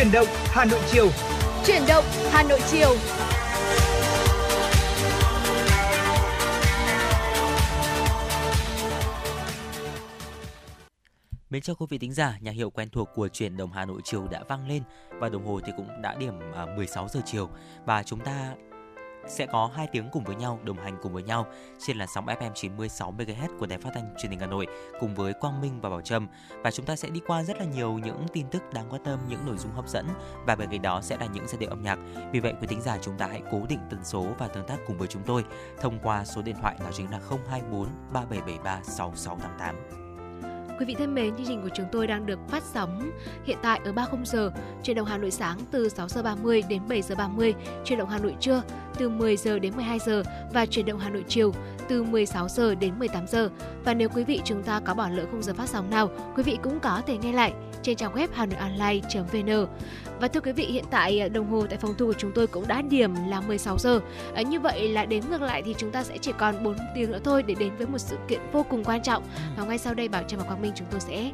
Chuyển động Hà Nội chiều. Chuyển động Hà Nội chiều. Mến chào quý vị thính giả, nhạc hiệu quen thuộc của truyền động Hà Nội chiều đã vang lên và đồng hồ thì cũng đã điểm 16 à, giờ chiều và chúng ta sẽ có hai tiếng cùng với nhau đồng hành cùng với nhau trên làn sóng FM 96 MHz của Đài Phát thanh Truyền hình Hà Nội cùng với Quang Minh và Bảo Trâm và chúng ta sẽ đi qua rất là nhiều những tin tức đáng quan tâm, những nội dung hấp dẫn và bên cạnh đó sẽ là những giai điệu âm nhạc. Vì vậy quý thính giả chúng ta hãy cố định tần số và tương tác cùng với chúng tôi thông qua số điện thoại đó chính là 024 3773 6688. Quý vị thân mến, chương trình của chúng tôi đang được phát sóng hiện tại ở 30 giờ, truyền động Hà Nội sáng từ 6 giờ 30 đến 7 giờ 30, truyền động Hà Nội trưa từ 10 giờ đến 12 giờ và truyền động Hà Nội chiều từ 16 giờ đến 18 giờ. Và nếu quý vị chúng ta có bỏ lỡ khung giờ phát sóng nào, quý vị cũng có thể nghe lại trên trang web hanoionline.vn. Và thưa quý vị, hiện tại à, đồng hồ tại phòng thu của chúng tôi cũng đã điểm là 16 giờ. À, như vậy là đếm ngược lại thì chúng ta sẽ chỉ còn 4 tiếng nữa thôi để đến với một sự kiện vô cùng quan trọng. Và ngay sau đây Bảo Trâm và Quang Minh chúng tôi sẽ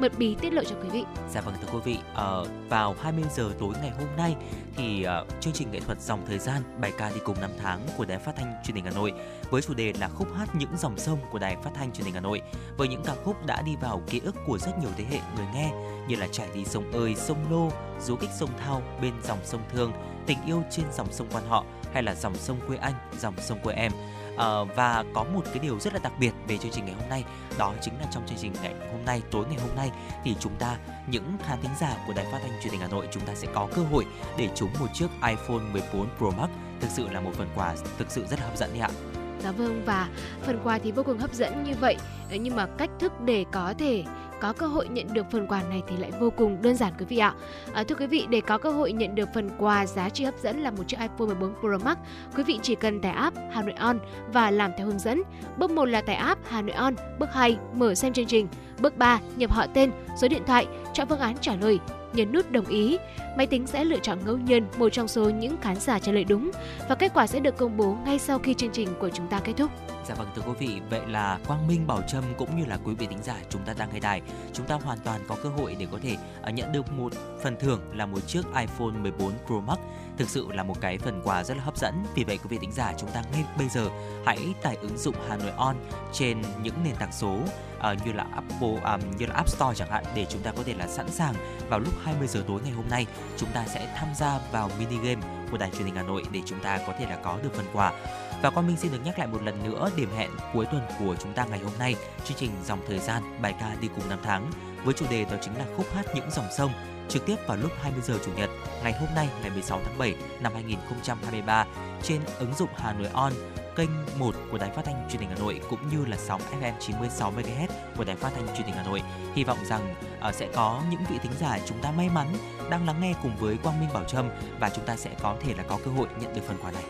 mật bí tiết lộ cho quý vị. Dạ vâng thưa quý vị, à, vào 20 giờ tối ngày hôm nay thì à, chương trình nghệ thuật dòng thời gian bài ca đi cùng năm tháng của Đài Phát thanh Truyền hình Hà Nội với chủ đề là khúc hát những dòng sông của Đài Phát thanh Truyền hình Hà Nội với những ca khúc đã đi vào ký ức của rất nhiều thế hệ người nghe như là trải đi sông ơi, sông lô, du kích sông thao bên dòng sông thương, tình yêu trên dòng sông quan họ hay là dòng sông quê anh, dòng sông quê em À, và có một cái điều rất là đặc biệt về chương trình ngày hôm nay đó chính là trong chương trình ngày hôm nay tối ngày hôm nay thì chúng ta những khán thính giả của đài phát thanh truyền hình Hà Nội chúng ta sẽ có cơ hội để trúng một chiếc iPhone 14 Pro Max thực sự là một phần quà thực sự rất hấp dẫn đấy ạ. Dạ vâng và phần quà thì vô cùng hấp dẫn như vậy nhưng mà cách thức để có thể có cơ hội nhận được phần quà này thì lại vô cùng đơn giản quý vị ạ. À, thưa quý vị, để có cơ hội nhận được phần quà giá trị hấp dẫn là một chiếc iPhone 14 Pro Max, quý vị chỉ cần tải app Hà Nội On và làm theo hướng dẫn. Bước 1 là tải app Hà Nội On, bước 2 mở xem chương trình, bước 3 nhập họ tên, số điện thoại, chọn phương án trả lời, nhấn nút đồng ý. Máy tính sẽ lựa chọn ngẫu nhiên một trong số những khán giả trả lời đúng và kết quả sẽ được công bố ngay sau khi chương trình của chúng ta kết thúc. Dạ vâng thưa quý vị, vậy là Quang Minh, Bảo Trâm cũng như là quý vị thính giả chúng ta đang nghe đài, chúng ta hoàn toàn có cơ hội để có thể à, nhận được một phần thưởng là một chiếc iPhone 14 Pro Max. Thực sự là một cái phần quà rất là hấp dẫn. Vì vậy quý vị thính giả chúng ta ngay bây giờ hãy tải ứng dụng Hà Nội On trên những nền tảng số uh, như là Apple um, như là App Store chẳng hạn để chúng ta có thể là sẵn sàng vào lúc 20 giờ tối ngày hôm nay. Chúng ta sẽ tham gia vào mini game của đài truyền hình Hà Nội để chúng ta có thể là có được phần quà. Và Quang Minh xin được nhắc lại một lần nữa điểm hẹn cuối tuần của chúng ta ngày hôm nay, chương trình dòng thời gian bài ca đi cùng năm tháng với chủ đề đó chính là khúc hát những dòng sông trực tiếp vào lúc 20 giờ chủ nhật ngày hôm nay ngày 16 tháng 7 năm 2023 trên ứng dụng Hà Nội On kênh 1 của Đài Phát thanh Truyền hình Hà Nội cũng như là sóng FM 96 MHz của Đài Phát thanh Truyền hình Hà Nội. Hy vọng rằng uh, sẽ có những vị thính giả chúng ta may mắn đang lắng nghe cùng với Quang Minh Bảo Trâm và chúng ta sẽ có thể là có cơ hội nhận được phần quà này.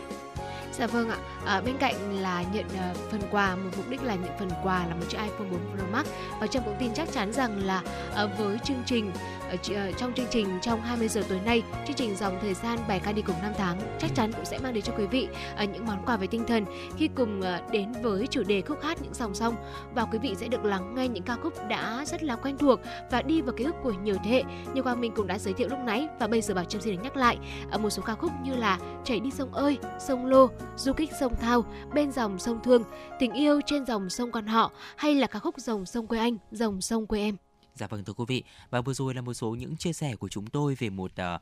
Dạ vâng ạ. À, bên cạnh là nhận uh, phần quà, một mục đích là nhận phần quà là một chiếc iPhone 4 Pro Max. Và Trâm cũng tin chắc chắn rằng là uh, với chương trình Ờ, ờ, trong chương trình trong 20 giờ tối nay, chương trình dòng thời gian bài ca đi cùng năm tháng chắc chắn cũng sẽ mang đến cho quý vị ờ, những món quà về tinh thần khi cùng đến với chủ đề khúc hát những dòng sông và quý vị sẽ được lắng nghe những ca khúc đã rất là quen thuộc và đi vào ký ức của nhiều thế hệ như Quang Minh cũng đã giới thiệu lúc nãy và bây giờ Bảo Trâm xin được nhắc lại ở một số ca khúc như là chảy đi sông ơi, sông lô, du kích sông Thao, bên dòng sông Thương, tình yêu trên dòng sông con Họ hay là ca khúc dòng sông quê anh, dòng sông quê em. Dạ vâng thưa quý vị và vừa rồi là một số những chia sẻ của chúng tôi về một uh,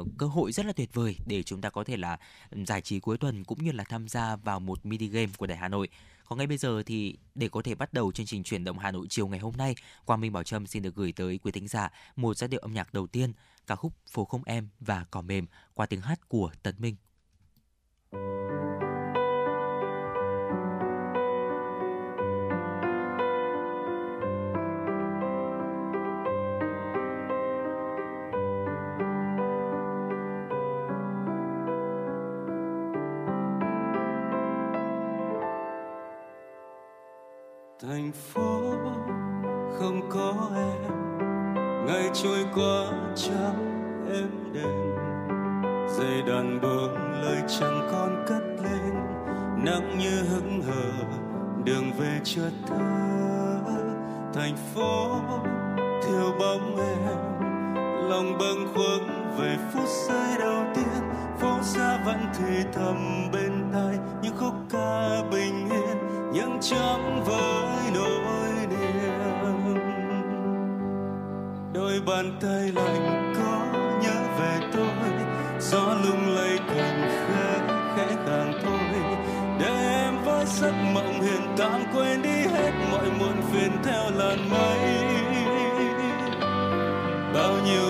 uh, cơ hội rất là tuyệt vời để chúng ta có thể là giải trí cuối tuần cũng như là tham gia vào một mini game của Đại Hà Nội. Còn ngay bây giờ thì để có thể bắt đầu chương trình chuyển động Hà Nội chiều ngày hôm nay, Quang Minh Bảo Trâm xin được gửi tới quý thính giả một giai điệu âm nhạc đầu tiên, ca khúc Phố không em và cỏ mềm qua tiếng hát của Tấn Minh. trắng êm đềm. Dây đàn buông lời chẳng con cất lên nặng như hững hờ, đường về chợt thưa thành phố thiếu bóng em, lòng bâng khuâng về phút giây đầu tiên. Phố xa vẫn thì thầm bên tai, những khúc ca bình yên, những chấm vơi bàn tay lạnh có nhớ về tôi gió lung lay cành khẽ khẽ càng thôi. để em với giấc mộng hiện tạm quên đi hết mọi muộn phiền theo làn mây bao nhiêu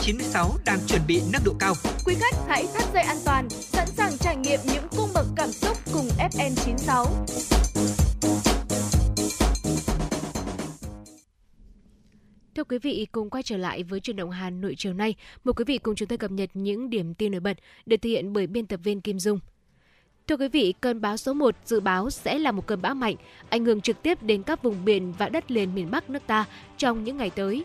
96 đang chuẩn bị nâng độ cao. Quý khách hãy thắt dây an toàn, sẵn sàng trải nghiệm những cung bậc cảm xúc cùng FM 96. Thưa quý vị, cùng quay trở lại với truyền động Hà Nội chiều nay. Mời quý vị cùng chúng tôi cập nhật những điểm tin nổi bật được thực hiện bởi biên tập viên Kim Dung. Thưa quý vị, cơn bão số 1 dự báo sẽ là một cơn bão mạnh, ảnh hưởng trực tiếp đến các vùng biển và đất liền miền Bắc nước ta trong những ngày tới.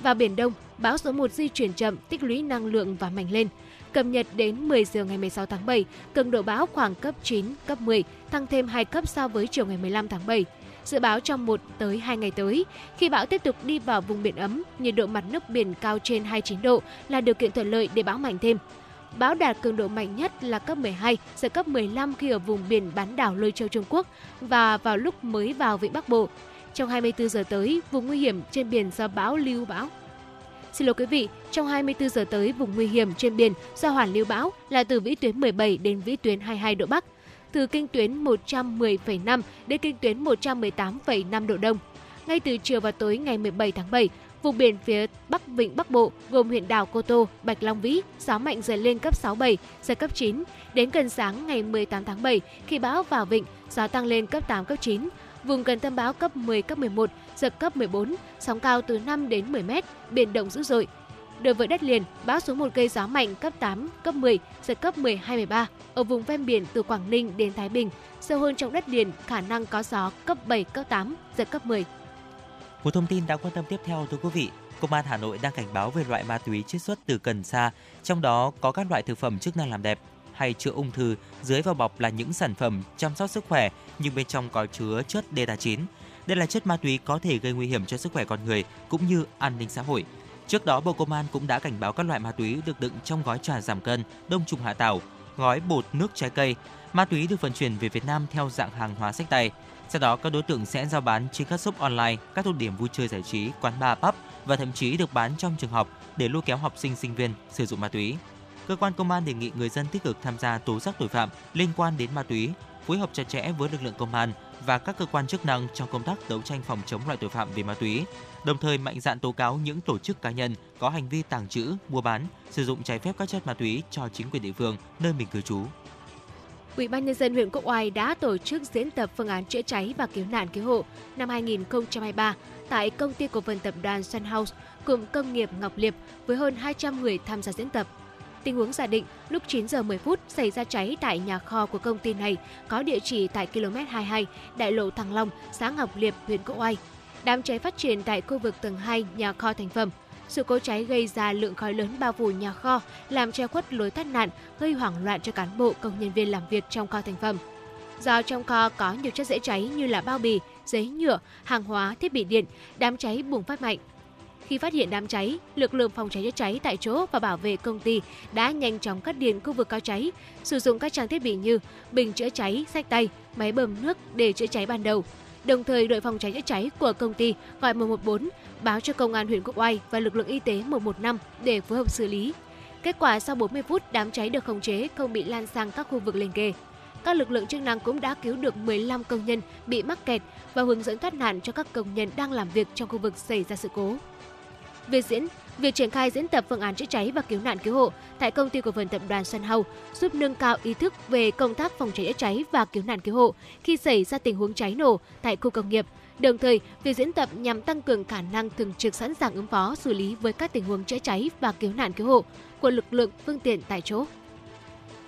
Và Biển Đông, bão số 1 di chuyển chậm, tích lũy năng lượng và mạnh lên. Cập nhật đến 10 giờ ngày 16 tháng 7, cường độ bão khoảng cấp 9, cấp 10, tăng thêm 2 cấp so với chiều ngày 15 tháng 7. Dự báo trong 1 tới 2 ngày tới, khi bão tiếp tục đi vào vùng biển ấm, nhiệt độ mặt nước biển cao trên 29 độ là điều kiện thuận lợi để bão mạnh thêm. Bão đạt cường độ mạnh nhất là cấp 12, giật cấp 15 khi ở vùng biển bán đảo Lôi Châu Trung Quốc và vào lúc mới vào vịnh Bắc Bộ. Trong 24 giờ tới, vùng nguy hiểm trên biển do bão lưu bão. Xin lỗi quý vị, trong 24 giờ tới, vùng nguy hiểm trên biển do hoàn lưu bão là từ vĩ tuyến 17 đến vĩ tuyến 22 độ Bắc, từ kinh tuyến 110,5 đến kinh tuyến 118,5 độ Đông. Ngay từ chiều và tối ngày 17 tháng 7, Vùng biển phía Bắc Vịnh Bắc Bộ gồm huyện đảo Cô Tô, Bạch Long Vĩ, gió mạnh dần lên cấp 6 7, giật cấp 9. Đến gần sáng ngày 18 tháng 7, khi bão vào vịnh, gió tăng lên cấp 8 cấp 9. Vùng gần tâm bão cấp 10 cấp 11, giật cấp 14, sóng cao từ 5 đến 10 mét, biển động dữ dội. Đối với đất liền, bão số 1 gây gió mạnh cấp 8, cấp 10, giật cấp 12, 13. Ở vùng ven biển từ Quảng Ninh đến Thái Bình, sâu hơn trong đất liền khả năng có gió cấp 7, cấp 8, giật cấp 10. Một thông tin đáng quan tâm tiếp theo thưa quý vị, Công an Hà Nội đang cảnh báo về loại ma túy chiết xuất từ cần sa, trong đó có các loại thực phẩm chức năng làm đẹp hay chữa ung thư, dưới vỏ bọc là những sản phẩm chăm sóc sức khỏe nhưng bên trong có chứa chất delta 9 Đây là chất ma túy có thể gây nguy hiểm cho sức khỏe con người cũng như an ninh xã hội. Trước đó, Bộ Công an cũng đã cảnh báo các loại ma túy được đựng trong gói trà giảm cân, đông trùng hạ thảo, gói bột nước trái cây. Ma túy được vận chuyển về Việt Nam theo dạng hàng hóa sách tay. Sau đó các đối tượng sẽ giao bán trên các shop online, các tụ điểm vui chơi giải trí, quán bar, pub và thậm chí được bán trong trường học để lôi kéo học sinh sinh viên sử dụng ma túy. Cơ quan công an đề nghị người dân tích cực tham gia tố giác tội phạm liên quan đến ma túy, phối hợp chặt chẽ với lực lượng công an và các cơ quan chức năng trong công tác đấu tranh phòng chống loại tội phạm về ma túy, đồng thời mạnh dạn tố cáo những tổ chức cá nhân có hành vi tàng trữ, mua bán, sử dụng trái phép các chất ma túy cho chính quyền địa phương nơi mình cư trú. Ủy ban nhân dân huyện Quốc Oai đã tổ chức diễn tập phương án chữa cháy và cứu nạn cứu hộ năm 2023 tại công ty cổ phần tập đoàn Sun House, cụm công nghiệp Ngọc Liệp với hơn 200 người tham gia diễn tập. Tình huống giả định, lúc 9 giờ 10 phút xảy ra cháy tại nhà kho của công ty này có địa chỉ tại km 22, đại lộ Thăng Long, xã Ngọc Liệp, huyện Quốc Oai. Đám cháy phát triển tại khu vực tầng 2 nhà kho thành phẩm. Sự cố cháy gây ra lượng khói lớn bao phủ nhà kho, làm che khuất lối thoát nạn, gây hoảng loạn cho cán bộ công nhân viên làm việc trong kho thành phẩm. Do trong kho có nhiều chất dễ cháy như là bao bì, giấy nhựa, hàng hóa, thiết bị điện, đám cháy bùng phát mạnh. Khi phát hiện đám cháy, lực lượng phòng cháy chữa cháy tại chỗ và bảo vệ công ty đã nhanh chóng cắt điện khu vực có cháy, sử dụng các trang thiết bị như bình chữa cháy, sách tay, máy bơm nước để chữa cháy ban đầu. Đồng thời, đội phòng cháy chữa cháy của công ty gọi 114 báo cho công an huyện Quốc Oai và lực lượng y tế 115 để phối hợp xử lý. Kết quả sau 40 phút, đám cháy được khống chế, không bị lan sang các khu vực liền kề. Các lực lượng chức năng cũng đã cứu được 15 công nhân bị mắc kẹt và hướng dẫn thoát nạn cho các công nhân đang làm việc trong khu vực xảy ra sự cố. Việc diễn Việc triển khai diễn tập phương án chữa cháy và cứu nạn cứu hộ tại công ty cổ phần tập đoàn Sun Hau giúp nâng cao ý thức về công tác phòng cháy chữa cháy và cứu nạn cứu hộ khi xảy ra tình huống cháy nổ tại khu công nghiệp. Đồng thời, việc diễn tập nhằm tăng cường khả năng thường trực sẵn sàng ứng phó xử lý với các tình huống chữa cháy và cứu nạn cứu hộ của lực lượng phương tiện tại chỗ.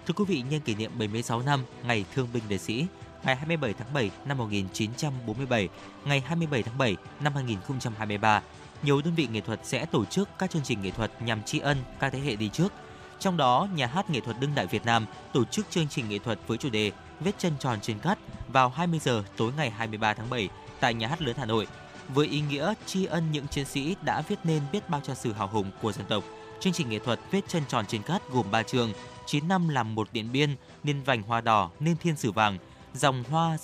Thưa quý vị, nhân kỷ niệm 76 năm Ngày Thương binh Liệt sĩ, ngày 27 tháng 7 năm 1947, ngày 27 tháng 7 năm 2023, nhiều đơn vị nghệ thuật sẽ tổ chức các chương trình nghệ thuật nhằm tri ân các thế hệ đi trước. Trong đó, Nhà hát Nghệ thuật Đương đại Việt Nam tổ chức chương trình nghệ thuật với chủ đề Vết chân tròn trên cát vào 20 giờ tối ngày 23 tháng 7 tại Nhà hát lớn Hà Nội. Với ý nghĩa tri ân những chiến sĩ đã viết nên biết bao cho sự hào hùng của dân tộc, chương trình nghệ thuật Vết chân tròn trên cát gồm 3 chương, 9 năm làm một điện biên, nên vành hoa đỏ, nên thiên sử vàng, dòng hoa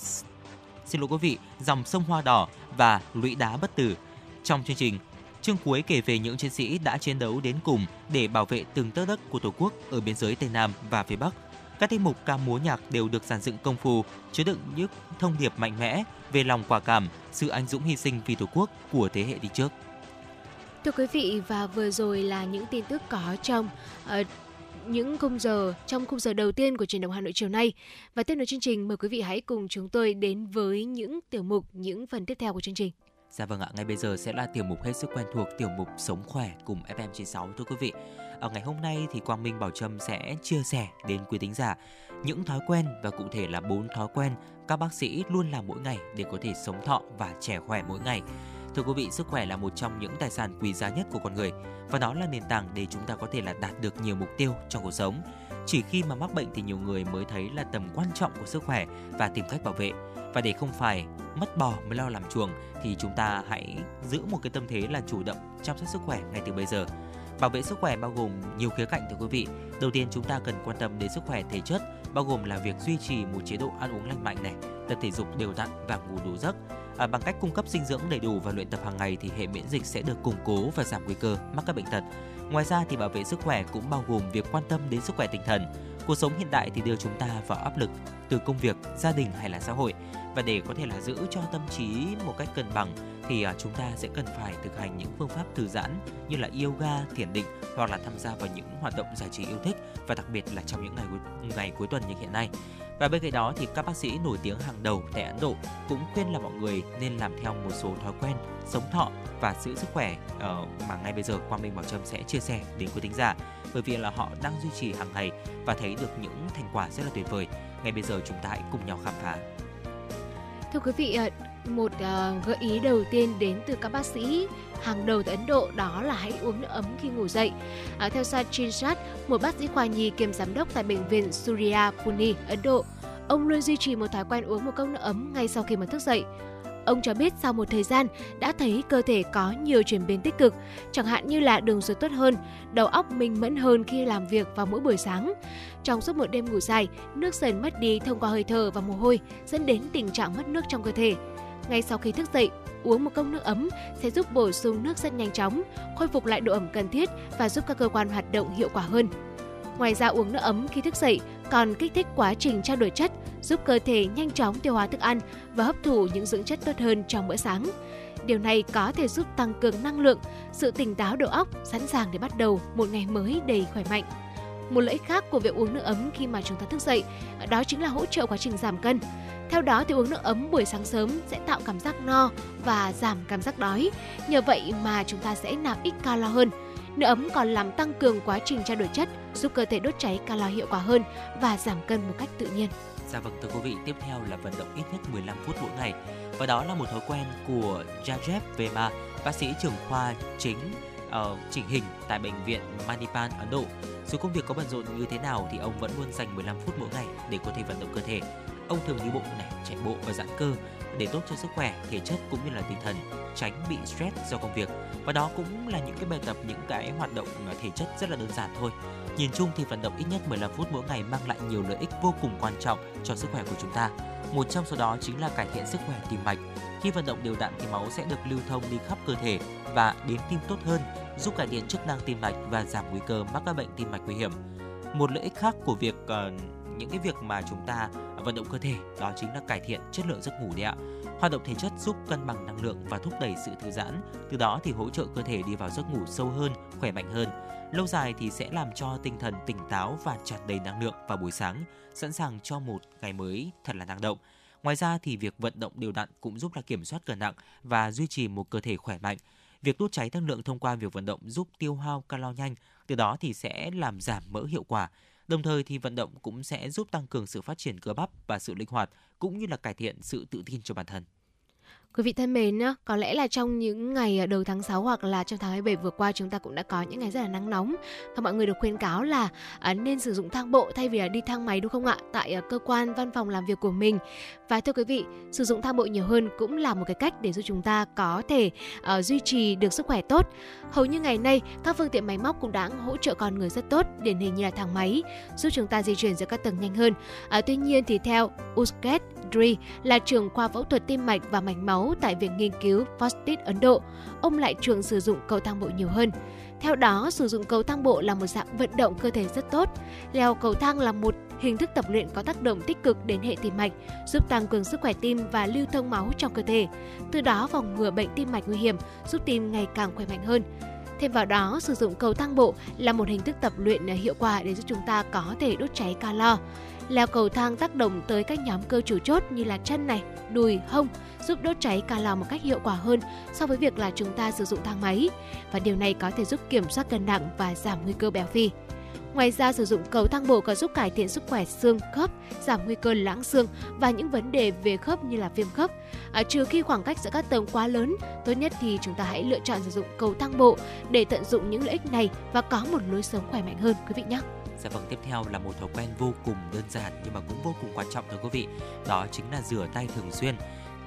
xin lỗi quý vị, dòng sông hoa đỏ và lũy đá bất tử. Trong chương trình, chương cuối kể về những chiến sĩ đã chiến đấu đến cùng để bảo vệ từng tấc đất của Tổ quốc ở biên giới Tây Nam và phía Bắc. Các tiết mục ca múa nhạc đều được dàn dựng công phu, chứa đựng những thông điệp mạnh mẽ về lòng quả cảm, sự anh dũng hy sinh vì Tổ quốc của thế hệ đi trước. Thưa quý vị và vừa rồi là những tin tức có trong uh, những khung giờ trong khung giờ đầu tiên của truyền động Hà Nội chiều nay. Và tiếp nối chương trình mời quý vị hãy cùng chúng tôi đến với những tiểu mục, những phần tiếp theo của chương trình. Dạ vâng ạ, ngay bây giờ sẽ là tiểu mục hết sức quen thuộc tiểu mục Sống khỏe cùng FM96 thưa quý vị. Ở ngày hôm nay thì Quang Minh Bảo Trâm sẽ chia sẻ đến quý tính giả những thói quen và cụ thể là bốn thói quen các bác sĩ luôn làm mỗi ngày để có thể sống thọ và trẻ khỏe mỗi ngày. Thưa quý vị, sức khỏe là một trong những tài sản quý giá nhất của con người và nó là nền tảng để chúng ta có thể là đạt được nhiều mục tiêu trong cuộc sống. Chỉ khi mà mắc bệnh thì nhiều người mới thấy là tầm quan trọng của sức khỏe và tìm cách bảo vệ. Và để không phải mất bò mới lo làm chuồng thì chúng ta hãy giữ một cái tâm thế là chủ động chăm sóc sức khỏe ngay từ bây giờ. Bảo vệ sức khỏe bao gồm nhiều khía cạnh thưa quý vị. Đầu tiên chúng ta cần quan tâm đến sức khỏe thể chất, bao gồm là việc duy trì một chế độ ăn uống lành mạnh này, tập thể dục đều đặn và ngủ đủ giấc. À, bằng cách cung cấp dinh dưỡng đầy đủ và luyện tập hàng ngày thì hệ miễn dịch sẽ được củng cố và giảm nguy cơ mắc các bệnh tật. Ngoài ra thì bảo vệ sức khỏe cũng bao gồm việc quan tâm đến sức khỏe tinh thần. Cuộc sống hiện đại thì đưa chúng ta vào áp lực từ công việc, gia đình hay là xã hội và để có thể là giữ cho tâm trí một cách cân bằng thì à, chúng ta sẽ cần phải thực hành những phương pháp thư giãn như là yoga, thiền định hoặc là tham gia vào những hoạt động giải trí yêu thích và đặc biệt là trong những ngày ngày cuối tuần như hiện nay. Và bên cạnh đó thì các bác sĩ nổi tiếng hàng đầu tại Ấn Độ cũng khuyên là mọi người nên làm theo một số thói quen sống thọ và giữ sức khỏe uh, mà ngay bây giờ Quang Minh Bảo Trâm sẽ chia sẻ đến quý thính giả bởi vì là họ đang duy trì hàng ngày và thấy được những thành quả rất là tuyệt vời. Ngay bây giờ chúng ta hãy cùng nhau khám phá. Thưa quý vị, ờ, một ờ, gợi ý đầu tiên đến từ các bác sĩ hàng đầu tại Ấn Độ đó là hãy uống nước ấm khi ngủ dậy. À, theo Sachin Shat, một bác sĩ khoa nhi kiêm giám đốc tại bệnh viện Surya Pune, Ấn Độ, ông luôn duy trì một thói quen uống một cốc nước ấm ngay sau khi mà thức dậy. Ông cho biết sau một thời gian đã thấy cơ thể có nhiều chuyển biến tích cực, chẳng hạn như là đường ruột tốt hơn, đầu óc minh mẫn hơn khi làm việc vào mỗi buổi sáng. Trong suốt một đêm ngủ dài, nước sền mất đi thông qua hơi thở và mồ hôi, dẫn đến tình trạng mất nước trong cơ thể. Ngay sau khi thức dậy, uống một cốc nước ấm sẽ giúp bổ sung nước rất nhanh chóng, khôi phục lại độ ẩm cần thiết và giúp các cơ quan hoạt động hiệu quả hơn. Ngoài ra uống nước ấm khi thức dậy còn kích thích quá trình trao đổi chất, giúp cơ thể nhanh chóng tiêu hóa thức ăn và hấp thụ những dưỡng chất tốt hơn trong bữa sáng. Điều này có thể giúp tăng cường năng lượng, sự tỉnh táo đầu óc, sẵn sàng để bắt đầu một ngày mới đầy khỏe mạnh. Một lợi ích khác của việc uống nước ấm khi mà chúng ta thức dậy đó chính là hỗ trợ quá trình giảm cân. Theo đó thì uống nước ấm buổi sáng sớm sẽ tạo cảm giác no và giảm cảm giác đói. Nhờ vậy mà chúng ta sẽ nạp ít calo hơn. Nước ấm còn làm tăng cường quá trình trao đổi chất, giúp cơ thể đốt cháy calo hiệu quả hơn và giảm cân một cách tự nhiên. Dạ vâng thưa quý vị, tiếp theo là vận động ít nhất 15 phút mỗi ngày. Và đó là một thói quen của Rajev Verma, bác sĩ trưởng khoa chính uh, chỉnh hình tại bệnh viện Manipal, Ấn Độ. Dù công việc có bận rộn như thế nào thì ông vẫn luôn dành 15 phút mỗi ngày để có thể vận động cơ thể. Ông thường đi bộ này, chạy bộ và giãn cơ để tốt cho sức khỏe, thể chất cũng như là tinh thần, tránh bị stress do công việc. Và đó cũng là những cái bài tập, những cái hoạt động à, thể chất rất là đơn giản thôi. Nhìn chung thì vận động ít nhất 15 phút mỗi ngày mang lại nhiều lợi ích vô cùng quan trọng cho sức khỏe của chúng ta. Một trong số đó chính là cải thiện sức khỏe tim mạch. Khi vận động đều đặn thì máu sẽ được lưu thông đi khắp cơ thể và đến tim tốt hơn, giúp cải thiện chức năng tim mạch và giảm nguy cơ mắc các bệnh tim mạch nguy hiểm. Một lợi ích khác của việc uh, những cái việc mà chúng ta vận động cơ thể đó chính là cải thiện chất lượng giấc ngủ đấy ạ. Hoạt động thể chất giúp cân bằng năng lượng và thúc đẩy sự thư giãn, từ đó thì hỗ trợ cơ thể đi vào giấc ngủ sâu hơn, khỏe mạnh hơn. Lâu dài thì sẽ làm cho tinh thần tỉnh táo và tràn đầy năng lượng vào buổi sáng, sẵn sàng cho một ngày mới thật là năng động. Ngoài ra thì việc vận động đều đặn cũng giúp là kiểm soát cân nặng và duy trì một cơ thể khỏe mạnh. Việc đốt cháy năng lượng thông qua việc vận động giúp tiêu hao calo nhanh, từ đó thì sẽ làm giảm mỡ hiệu quả. Đồng thời thì vận động cũng sẽ giúp tăng cường sự phát triển cơ bắp và sự linh hoạt, cũng như là cải thiện sự tự tin cho bản thân. Quý vị thân mến, có lẽ là trong những ngày à, đầu tháng 6 hoặc là trong tháng 27 vừa qua chúng ta cũng đã có những ngày rất là nắng nóng và mọi người được khuyên cáo là à, nên sử dụng thang bộ thay vì là đi thang máy đúng không ạ? Tại à, cơ quan văn phòng làm việc của mình. Và thưa quý vị, sử dụng thang bộ nhiều hơn cũng là một cái cách để giúp chúng ta có thể uh, duy trì được sức khỏe tốt. Hầu như ngày nay, các phương tiện máy móc cũng đã hỗ trợ con người rất tốt, điển hình như là thang máy, giúp chúng ta di chuyển giữa các tầng nhanh hơn. Uh, tuy nhiên thì theo Usket Dri là trưởng khoa phẫu thuật tim mạch và mạch máu tại Viện Nghiên cứu Fostit Ấn Độ, ông lại trường sử dụng cầu thang bộ nhiều hơn. Theo đó, sử dụng cầu thang bộ là một dạng vận động cơ thể rất tốt. Leo cầu thang là một hình thức tập luyện có tác động tích cực đến hệ tim mạch, giúp tăng cường sức khỏe tim và lưu thông máu trong cơ thể. Từ đó phòng ngừa bệnh tim mạch nguy hiểm, giúp tim ngày càng khỏe mạnh hơn. Thêm vào đó, sử dụng cầu thang bộ là một hình thức tập luyện hiệu quả để giúp chúng ta có thể đốt cháy calo. Leo cầu thang tác động tới các nhóm cơ chủ chốt như là chân này, đùi, hông, giúp đốt cháy calo một cách hiệu quả hơn so với việc là chúng ta sử dụng thang máy. Và điều này có thể giúp kiểm soát cân nặng và giảm nguy cơ béo phì. Ngoài ra, sử dụng cầu thang bộ còn giúp cải thiện sức khỏe xương, khớp, giảm nguy cơ loãng xương và những vấn đề về khớp như là viêm khớp. À, trừ khi khoảng cách giữa các tầng quá lớn, tốt nhất thì chúng ta hãy lựa chọn sử dụng cầu thang bộ để tận dụng những lợi ích này và có một lối sống khỏe mạnh hơn quý vị nhé. Dạ vâng, tiếp theo là một thói quen vô cùng đơn giản nhưng mà cũng vô cùng quan trọng thưa quý vị. Đó chính là rửa tay thường xuyên.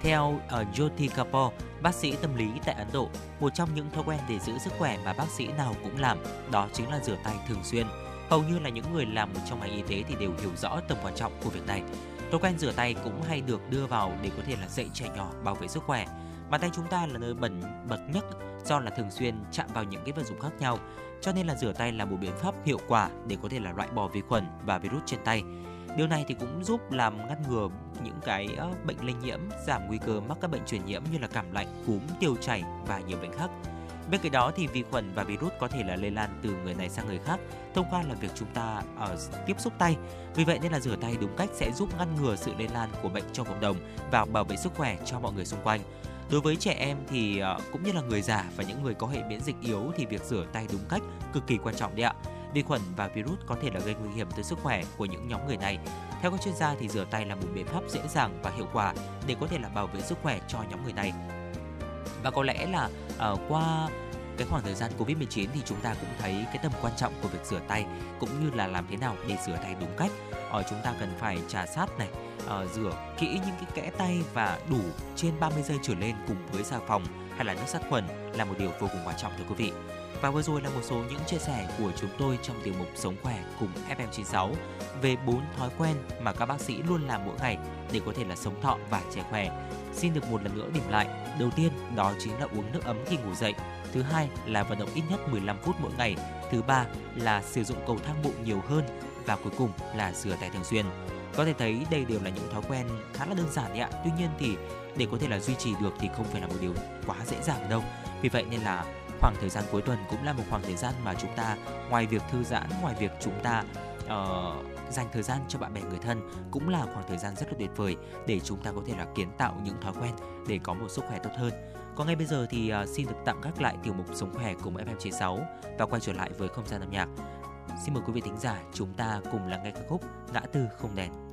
Theo uh, Jyoti Kapoor, bác sĩ tâm lý tại Ấn Độ, một trong những thói quen để giữ sức khỏe mà bác sĩ nào cũng làm đó chính là rửa tay thường xuyên. Hầu như là những người làm trong ngành y tế thì đều hiểu rõ tầm quan trọng của việc này. Thói quen rửa tay cũng hay được đưa vào để có thể là dạy trẻ nhỏ bảo vệ sức khỏe. Bàn tay chúng ta là nơi bẩn bậc nhất do là thường xuyên chạm vào những cái vật dụng khác nhau. Cho nên là rửa tay là một biện pháp hiệu quả để có thể là loại bỏ vi khuẩn và virus trên tay. Điều này thì cũng giúp làm ngăn ngừa những cái bệnh lây nhiễm, giảm nguy cơ mắc các bệnh truyền nhiễm như là cảm lạnh, cúm, tiêu chảy và nhiều bệnh khác. Bên cạnh đó thì vi khuẩn và virus có thể là lây lan từ người này sang người khác thông qua là việc chúng ta ở uh, tiếp xúc tay. Vì vậy nên là rửa tay đúng cách sẽ giúp ngăn ngừa sự lây lan của bệnh trong cộng đồng và bảo vệ sức khỏe cho mọi người xung quanh. Đối với trẻ em thì ờ, cũng như là người già và những người có hệ miễn dịch yếu thì việc rửa tay đúng cách cực kỳ quan trọng đấy ạ. Vi khuẩn và virus có thể là gây nguy hiểm tới sức khỏe của những nhóm người này. Theo các chuyên gia thì rửa tay là một biện pháp dễ dàng và hiệu quả để có thể là bảo vệ sức khỏe cho nhóm người này và có lẽ là uh, qua cái khoảng thời gian Covid-19 thì chúng ta cũng thấy cái tầm quan trọng của việc rửa tay cũng như là làm thế nào để rửa tay đúng cách. Ở chúng ta cần phải trà sát này, uh, rửa kỹ những cái kẽ tay và đủ trên 30 giây trở lên cùng với xà phòng hay là nước sát khuẩn là một điều vô cùng quan trọng thưa quý vị. Và vừa rồi là một số những chia sẻ của chúng tôi trong tiểu mục Sống khỏe cùng FM96 về bốn thói quen mà các bác sĩ luôn làm mỗi ngày để có thể là sống thọ và trẻ khỏe. Xin được một lần nữa điểm lại. Đầu tiên đó chính là uống nước ấm khi ngủ dậy. Thứ hai là vận động ít nhất 15 phút mỗi ngày. Thứ ba là sử dụng cầu thang bộ nhiều hơn và cuối cùng là rửa tay thường xuyên. Có thể thấy đây đều là những thói quen khá là đơn giản đấy ạ. Tuy nhiên thì để có thể là duy trì được thì không phải là một điều quá dễ dàng đâu. Vì vậy nên là khoảng thời gian cuối tuần cũng là một khoảng thời gian mà chúng ta ngoài việc thư giãn, ngoài việc chúng ta uh, dành thời gian cho bạn bè người thân cũng là khoảng thời gian rất là tuyệt vời để chúng ta có thể là kiến tạo những thói quen để có một sức khỏe tốt hơn. Còn ngay bây giờ thì à, xin được tạm gác lại tiểu mục sống khỏe cùng FM96 và quay trở lại với không gian âm nhạc. Xin mời quý vị thính giả chúng ta cùng lắng nghe ca khúc Ngã tư không đèn.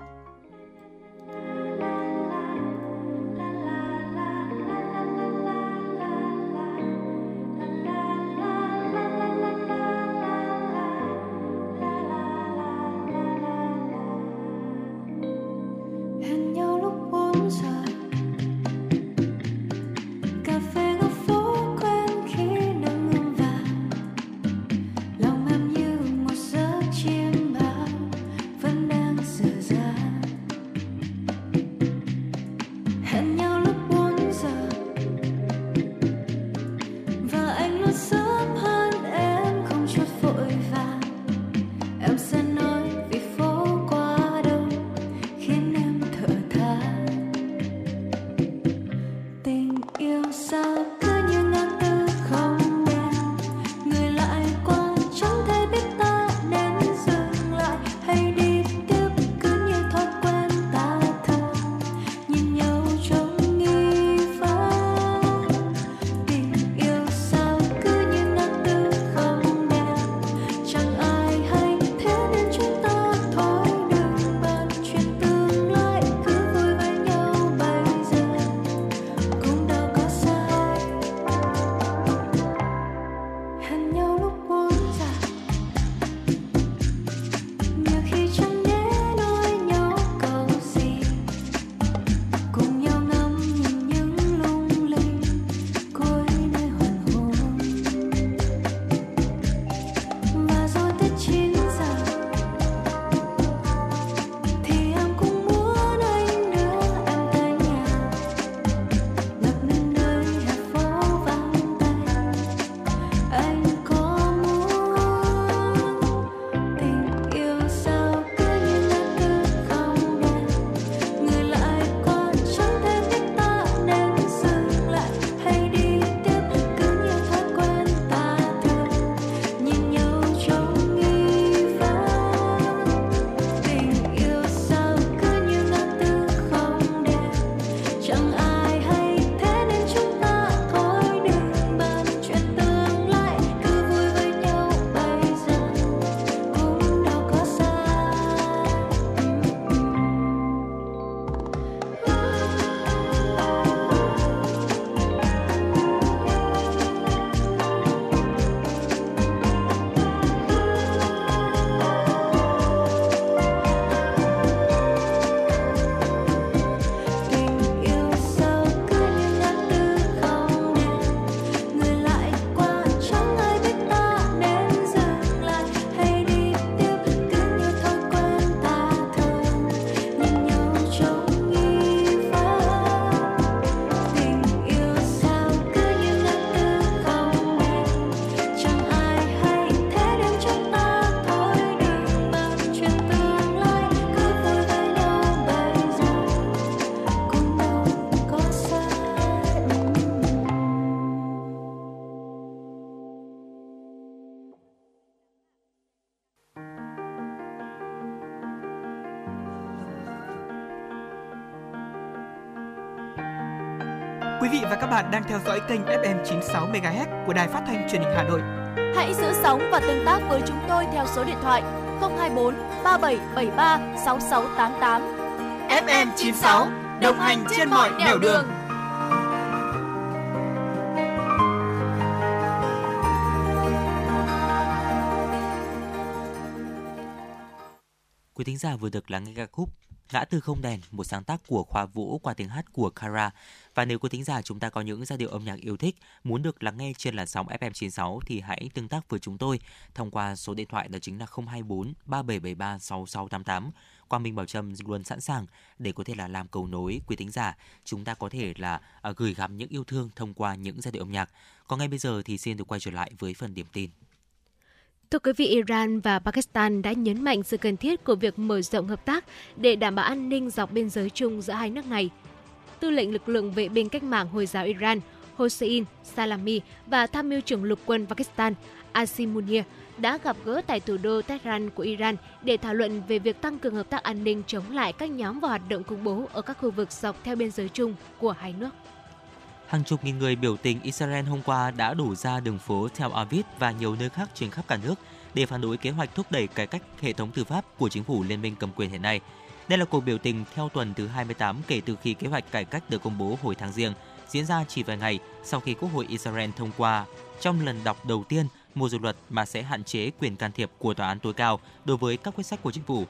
Quý vị và các bạn đang theo dõi kênh FM 96 MHz của đài phát thanh truyền hình Hà Nội. Hãy giữ sóng và tương tác với chúng tôi theo số điện thoại 024 3773 6688. FM 96 đồng hành trên mọi nẻo đường. Quý thính giả vừa được lắng nghe ca khúc Ngã tư không đèn, một sáng tác của Khoa Vũ qua tiếng hát của Kara. Và nếu quý thính giả chúng ta có những giai điệu âm nhạc yêu thích, muốn được lắng nghe trên làn sóng FM96 thì hãy tương tác với chúng tôi thông qua số điện thoại đó chính là 024 3773 6688. Quang Minh Bảo Trâm luôn sẵn sàng để có thể là làm cầu nối quý thính giả. Chúng ta có thể là à, gửi gắm những yêu thương thông qua những giai điệu âm nhạc. Còn ngay bây giờ thì xin được quay trở lại với phần điểm tin. Thưa quý vị, Iran và Pakistan đã nhấn mạnh sự cần thiết của việc mở rộng hợp tác để đảm bảo an ninh dọc biên giới chung giữa hai nước này. Tư lệnh lực lượng vệ binh cách mạng Hồi giáo Iran Hossein Salami và tham mưu trưởng lục quân Pakistan asimunia đã gặp gỡ tại thủ đô Tehran của Iran để thảo luận về việc tăng cường hợp tác an ninh chống lại các nhóm và hoạt động khủng bố ở các khu vực dọc theo biên giới chung của hai nước. Hàng chục nghìn người biểu tình Israel hôm qua đã đổ ra đường phố Tel Aviv và nhiều nơi khác trên khắp cả nước để phản đối kế hoạch thúc đẩy cải cách hệ thống tư pháp của chính phủ liên minh cầm quyền hiện nay. Đây là cuộc biểu tình theo tuần thứ 28 kể từ khi kế hoạch cải cách được công bố hồi tháng riêng, diễn ra chỉ vài ngày sau khi Quốc hội Israel thông qua trong lần đọc đầu tiên một dự luật mà sẽ hạn chế quyền can thiệp của tòa án tối cao đối với các quyết sách của chính phủ.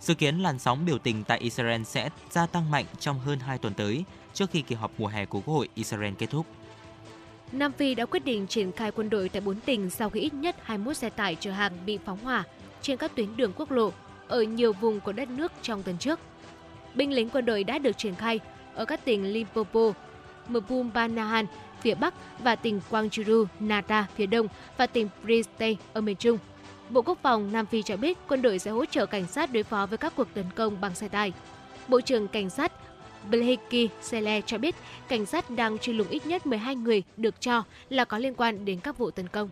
Dự kiến làn sóng biểu tình tại Israel sẽ gia tăng mạnh trong hơn 2 tuần tới, trước khi kỳ họp mùa hè của Quốc hội Israel kết thúc. Nam Phi đã quyết định triển khai quân đội tại bốn tỉnh sau khi ít nhất 21 xe tải chở hàng bị phóng hỏa trên các tuyến đường quốc lộ ở nhiều vùng của đất nước trong tuần trước. Binh lính quân đội đã được triển khai ở các tỉnh Limpopo, Mpumalanga phía Bắc và tỉnh Kwangju, Nata phía Đông và tỉnh Free State ở miền Trung. Bộ Quốc phòng Nam Phi cho biết quân đội sẽ hỗ trợ cảnh sát đối phó với các cuộc tấn công bằng xe tải. Bộ trưởng Cảnh sát Blake Sele cho biết cảnh sát đang truy lùng ít nhất 12 người được cho là có liên quan đến các vụ tấn công.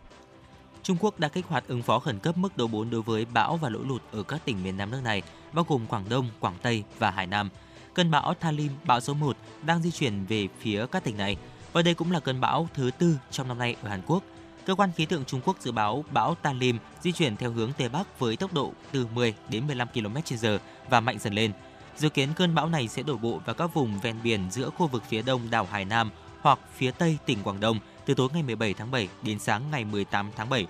Trung Quốc đã kích hoạt ứng phó khẩn cấp mức độ 4 đối với bão và lũ lụt ở các tỉnh miền Nam nước này, bao gồm Quảng Đông, Quảng Tây và Hải Nam. Cơn bão Thalim, bão số 1, đang di chuyển về phía các tỉnh này, và đây cũng là cơn bão thứ tư trong năm nay ở Hàn Quốc. Cơ quan khí tượng Trung Quốc dự báo bão Talim di chuyển theo hướng Tây Bắc với tốc độ từ 10 đến 15 km/h và mạnh dần lên. Dự kiến cơn bão này sẽ đổ bộ vào các vùng ven biển giữa khu vực phía đông đảo Hải Nam hoặc phía tây tỉnh Quảng Đông từ tối ngày 17 tháng 7 đến sáng ngày 18 tháng 7.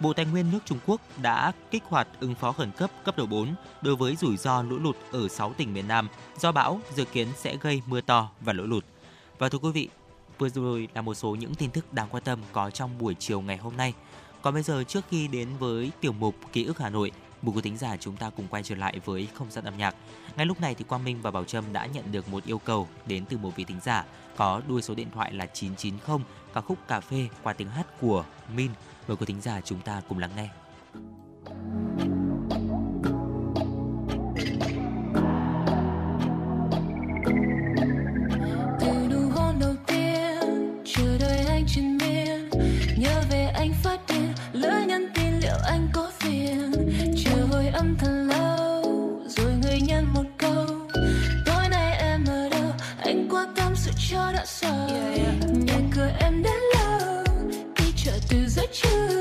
Bộ Tài nguyên nước Trung Quốc đã kích hoạt ứng phó khẩn cấp cấp độ 4 đối với rủi ro lũ lụt ở 6 tỉnh miền Nam do bão dự kiến sẽ gây mưa to và lũ lụt. Và thưa quý vị, vừa rồi là một số những tin tức đáng quan tâm có trong buổi chiều ngày hôm nay. Còn bây giờ trước khi đến với tiểu mục Ký ức Hà Nội, mời quý thính giả chúng ta cùng quay trở lại với không gian âm nhạc. Ngay lúc này thì Quang Minh và Bảo Trâm đã nhận được một yêu cầu đến từ một vị thính giả có đuôi số điện thoại là 990 ca khúc cà phê qua tiếng hát của Min. Mời quý thính giả chúng ta cùng lắng nghe. từ nụ hôn đầu tiên, chờ đợi anh trên miên, nhớ về anh phát từ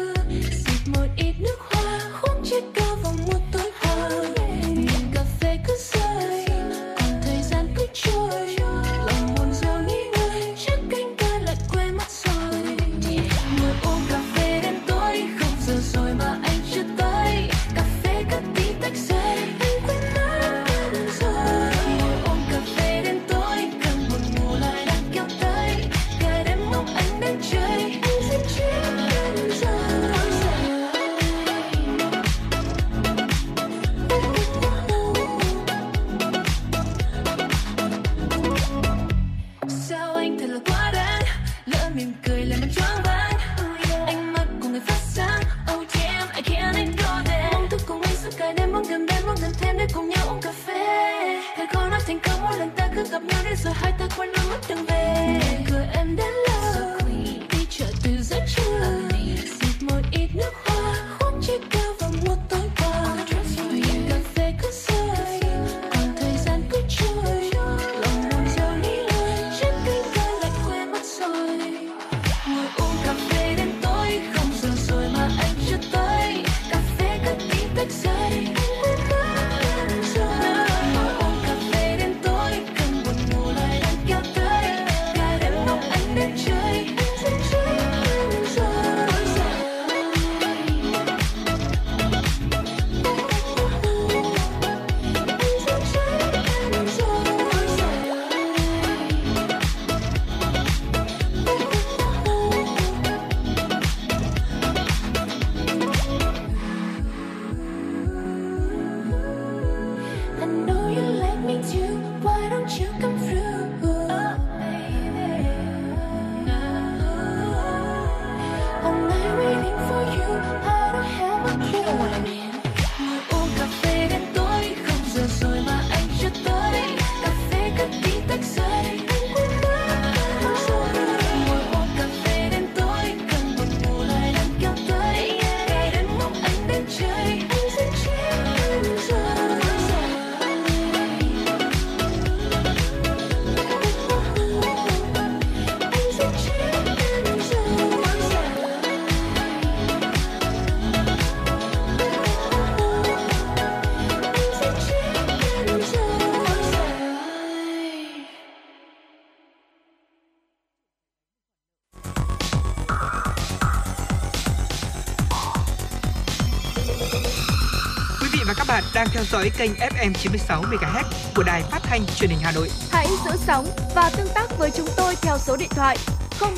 đang theo dõi kênh FM 96 MHz của đài phát thanh truyền hình Hà Nội. Hãy giữ sóng và tương tác với chúng tôi theo số điện thoại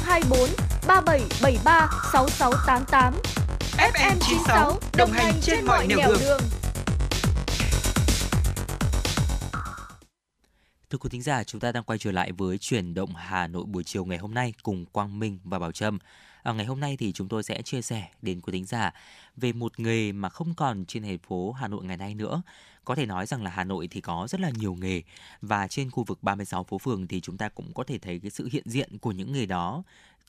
024 3773 6688. FM 96 đồng hành trên mọi nẻo đường. đường. Thưa quý thính giả, chúng ta đang quay trở lại với chuyển động Hà Nội buổi chiều ngày hôm nay cùng Quang Minh và Bảo Trâm. À, ngày hôm nay thì chúng tôi sẽ chia sẻ đến quý thính giả về một nghề mà không còn trên thành phố Hà Nội ngày nay nữa. Có thể nói rằng là Hà Nội thì có rất là nhiều nghề và trên khu vực 36 phố phường thì chúng ta cũng có thể thấy cái sự hiện diện của những nghề đó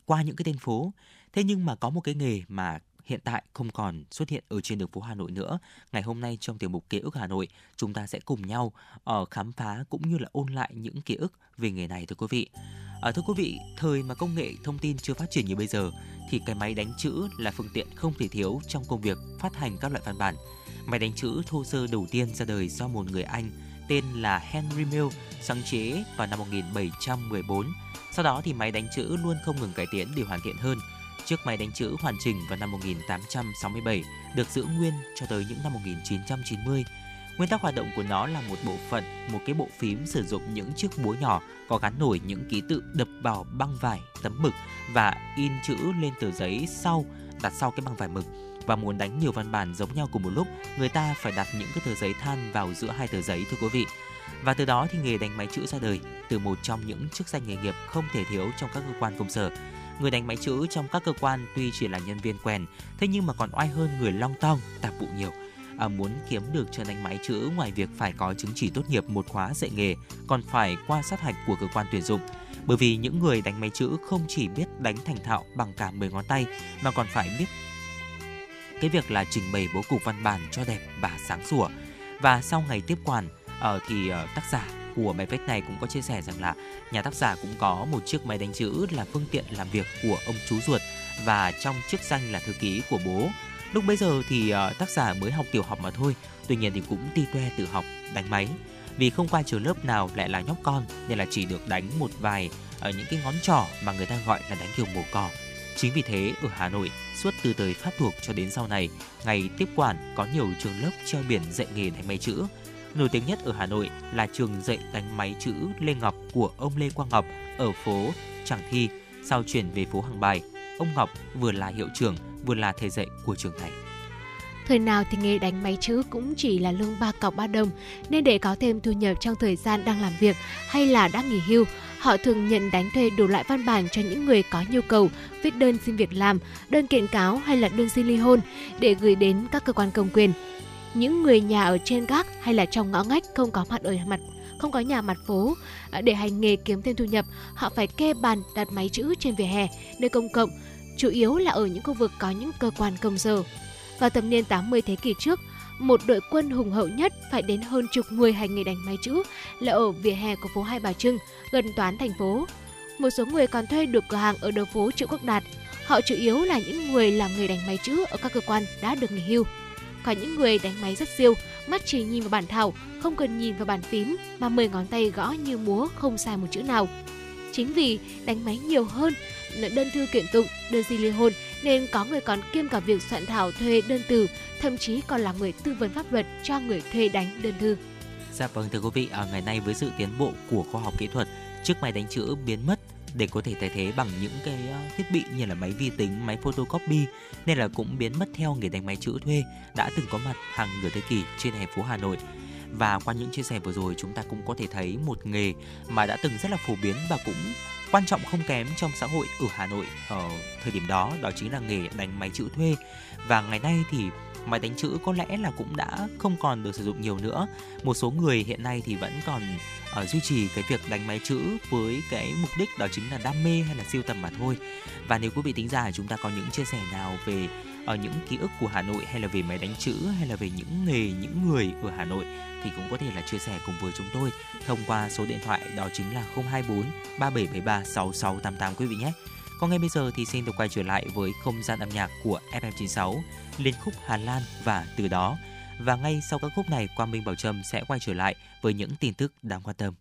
qua những cái tên phố. Thế nhưng mà có một cái nghề mà hiện tại không còn xuất hiện ở trên đường phố Hà Nội nữa. Ngày hôm nay trong tiểu mục ký ức Hà Nội, chúng ta sẽ cùng nhau ở khám phá cũng như là ôn lại những ký ức về nghề này thưa quý vị. À, thưa quý vị, thời mà công nghệ thông tin chưa phát triển như bây giờ thì cái máy đánh chữ là phương tiện không thể thiếu trong công việc phát hành các loại văn bản. Máy đánh chữ thô sơ đầu tiên ra đời do một người Anh tên là Henry Mill sáng chế vào năm 1714. Sau đó thì máy đánh chữ luôn không ngừng cải tiến để hoàn thiện hơn. Chiếc máy đánh chữ hoàn chỉnh vào năm 1867 được giữ nguyên cho tới những năm 1990 Nguyên tắc hoạt động của nó là một bộ phận, một cái bộ phím sử dụng những chiếc búa nhỏ có gắn nổi những ký tự đập vào băng vải, tấm mực và in chữ lên tờ giấy sau, đặt sau cái băng vải mực. Và muốn đánh nhiều văn bản giống nhau cùng một lúc, người ta phải đặt những cái tờ giấy than vào giữa hai tờ giấy thưa quý vị. Và từ đó thì nghề đánh máy chữ ra đời, từ một trong những chức danh nghề nghiệp không thể thiếu trong các cơ quan công sở. Người đánh máy chữ trong các cơ quan tuy chỉ là nhân viên quèn, thế nhưng mà còn oai hơn người long tong, tạp vụ nhiều à, muốn kiếm được chân đánh máy chữ ngoài việc phải có chứng chỉ tốt nghiệp một khóa dạy nghề, còn phải qua sát hạch của cơ quan tuyển dụng. Bởi vì những người đánh máy chữ không chỉ biết đánh thành thạo bằng cả 10 ngón tay mà còn phải biết cái việc là trình bày bố cục văn bản cho đẹp và sáng sủa. Và sau ngày tiếp quản uh, thì uh, tác giả của bài viết này cũng có chia sẻ rằng là nhà tác giả cũng có một chiếc máy đánh chữ là phương tiện làm việc của ông chú ruột và trong chức danh là thư ký của bố Lúc bây giờ thì ờ, tác giả mới học tiểu học mà thôi, tuy nhiên thì cũng ti toe tự học đánh máy. Vì không qua trường lớp nào lại là nhóc con nên là chỉ được đánh một vài ở những cái ngón trỏ mà người ta gọi là đánh kiểu mổ cỏ. Chính vì thế ở Hà Nội, suốt từ thời Pháp thuộc cho đến sau này, ngày tiếp quản có nhiều trường lớp treo biển dạy nghề đánh máy chữ. Nổi tiếng nhất ở Hà Nội là trường dạy đánh máy chữ Lê Ngọc của ông Lê Quang Ngọc ở phố Tràng Thi, sau chuyển về phố Hàng Bài. Ông Ngọc vừa là hiệu trưởng vừa là thầy dạy của trường này. Thời nào thì nghề đánh máy chữ cũng chỉ là lương ba cọc ba đồng, nên để có thêm thu nhập trong thời gian đang làm việc hay là đã nghỉ hưu, họ thường nhận đánh thuê đủ loại văn bản cho những người có nhu cầu viết đơn xin việc làm, đơn kiện cáo hay là đơn xin ly hôn để gửi đến các cơ quan công quyền. Những người nhà ở trên gác hay là trong ngõ ngách không có mặt ở mặt không có nhà mặt phố à, để hành nghề kiếm thêm thu nhập, họ phải kê bàn đặt máy chữ trên vỉa hè, nơi công cộng chủ yếu là ở những khu vực có những cơ quan công sở. Vào thập niên 80 thế kỷ trước, một đội quân hùng hậu nhất phải đến hơn chục người hành nghề đánh máy chữ là ở vỉa hè của phố Hai Bà Trưng, gần toán thành phố. Một số người còn thuê được cửa hàng ở đầu phố Triệu Quốc Đạt. Họ chủ yếu là những người làm nghề đánh máy chữ ở các cơ quan đã được nghỉ hưu. Có những người đánh máy rất siêu, mắt chỉ nhìn vào bản thảo, không cần nhìn vào bàn phím mà mười ngón tay gõ như múa không sai một chữ nào. Chính vì đánh máy nhiều hơn đơn thư kiện tụng, đơn di ly hôn nên có người còn kiêm cả việc soạn thảo thuê đơn từ, thậm chí còn là người tư vấn pháp luật cho người thuê đánh đơn thư. Dạ vâng thưa quý vị, ở ngày nay với sự tiến bộ của khoa học kỹ thuật, chiếc máy đánh chữ biến mất để có thể thay thế bằng những cái ờ, thiết bị như là máy vi tính, máy photocopy nên là cũng biến mất theo nghề đánh máy chữ thuê đã từng có mặt hàng nửa thế kỷ trên hè phố Hà Nội. Và qua những chia sẻ vừa rồi chúng ta cũng có thể thấy một nghề mà đã từng rất là phổ biến và cũng quan trọng không kém trong xã hội ở Hà Nội ở thời điểm đó đó chính là nghề đánh máy chữ thuê và ngày nay thì máy đánh chữ có lẽ là cũng đã không còn được sử dụng nhiều nữa một số người hiện nay thì vẫn còn uh, duy trì cái việc đánh máy chữ với cái mục đích đó chính là đam mê hay là siêu tầm mà thôi và nếu quý vị tính ra chúng ta có những chia sẻ nào về ở những ký ức của Hà Nội hay là về máy đánh chữ hay là về những nghề những người ở Hà Nội thì cũng có thể là chia sẻ cùng với chúng tôi thông qua số điện thoại đó chính là 024 3773 6688 quý vị nhé. Còn ngay bây giờ thì xin được quay trở lại với không gian âm nhạc của FM96 liên khúc Hà Lan và từ đó. Và ngay sau các khúc này, Quang Minh Bảo Trâm sẽ quay trở lại với những tin tức đáng quan tâm.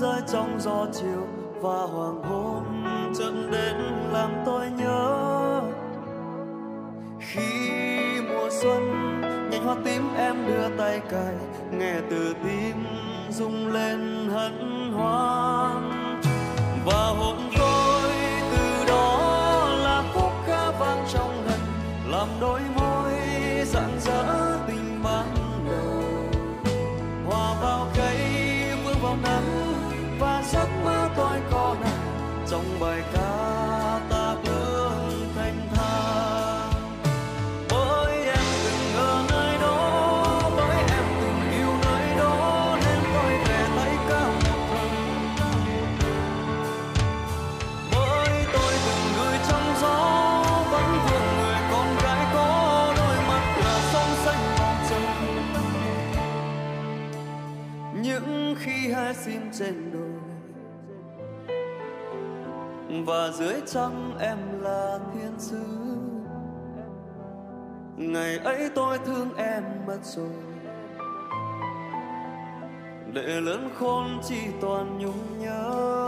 rơi trong gió chiều và hoàng hôn chợt đến làm tôi nhớ. Khi mùa xuân nhành hoa tím em đưa tay cài, nghe từ tim rung lên hân hoan. và dưới trăng em là thiên sứ. Ngày ấy tôi thương em mất rồi. Để lớn khôn chỉ toàn nhung nhớ.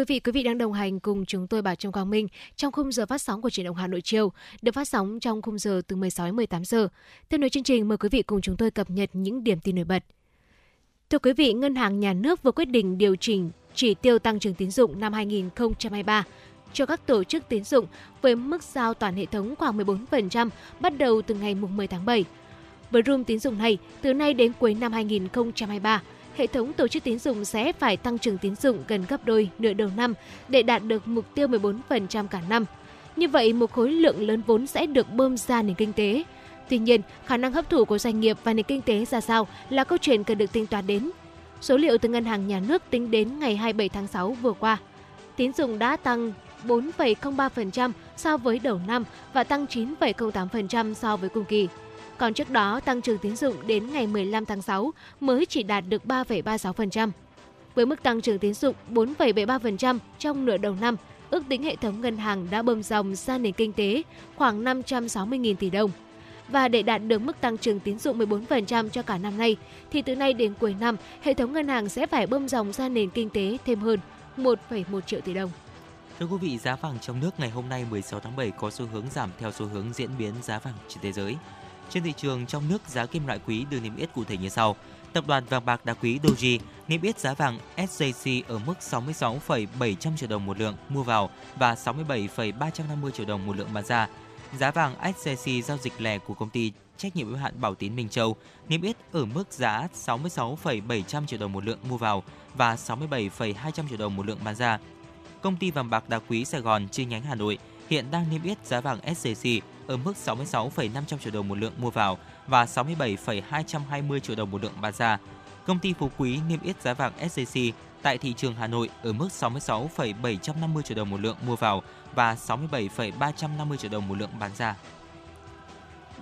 Quý vị, quý vị đang đồng hành cùng chúng tôi bà Trâm Quang Minh trong khung giờ phát sóng của truyền động Hà Nội chiều, được phát sóng trong khung giờ từ 16 đến 18 giờ. Tiếp nối chương trình, mời quý vị cùng chúng tôi cập nhật những điểm tin nổi bật. Thưa quý vị, Ngân hàng Nhà nước vừa quyết định điều chỉnh chỉ tiêu tăng trưởng tín dụng năm 2023 cho các tổ chức tín dụng với mức giao toàn hệ thống khoảng 14% bắt đầu từ ngày 10 tháng 7. Với room tín dụng này, từ nay đến cuối năm 2023, hệ thống tổ chức tín dụng sẽ phải tăng trưởng tín dụng gần gấp đôi nửa đầu năm để đạt được mục tiêu 14% cả năm. Như vậy, một khối lượng lớn vốn sẽ được bơm ra nền kinh tế. Tuy nhiên, khả năng hấp thụ của doanh nghiệp và nền kinh tế ra sao là câu chuyện cần được tính toán đến. Số liệu từ Ngân hàng Nhà nước tính đến ngày 27 tháng 6 vừa qua, tín dụng đã tăng 4,03% so với đầu năm và tăng 9,08% so với cùng kỳ. Còn trước đó, tăng trưởng tín dụng đến ngày 15 tháng 6 mới chỉ đạt được 3,36%. Với mức tăng trưởng tín dụng 4,73% trong nửa đầu năm, ước tính hệ thống ngân hàng đã bơm dòng ra nền kinh tế khoảng 560.000 tỷ đồng. Và để đạt được mức tăng trưởng tín dụng 14% cho cả năm nay, thì từ nay đến cuối năm, hệ thống ngân hàng sẽ phải bơm dòng ra nền kinh tế thêm hơn 1,1 triệu tỷ đồng. Thưa quý vị, giá vàng trong nước ngày hôm nay 16 tháng 7 có xu hướng giảm theo xu hướng diễn biến giá vàng trên thế giới. Trên thị trường trong nước, giá kim loại quý được niêm yết cụ thể như sau. Tập đoàn vàng bạc đá quý Doji niêm yết giá vàng SJC ở mức 66,700 triệu đồng một lượng mua vào và 67,350 triệu đồng một lượng bán ra. Giá vàng SJC giao dịch lẻ của công ty trách nhiệm hữu hạn Bảo Tín Minh Châu niêm yết ở mức giá 66,700 triệu đồng một lượng mua vào và 67,200 triệu đồng một lượng bán ra. Công ty vàng bạc đá quý Sài Gòn chi nhánh Hà Nội hiện đang niêm yết giá vàng SJC ở mức 66,500 triệu đồng một lượng mua vào và 67,220 triệu đồng một lượng bán ra. Công ty Phú Quý niêm yết giá vàng SJC tại thị trường Hà Nội ở mức 66,750 triệu đồng một lượng mua vào và 67,350 triệu đồng một lượng bán ra.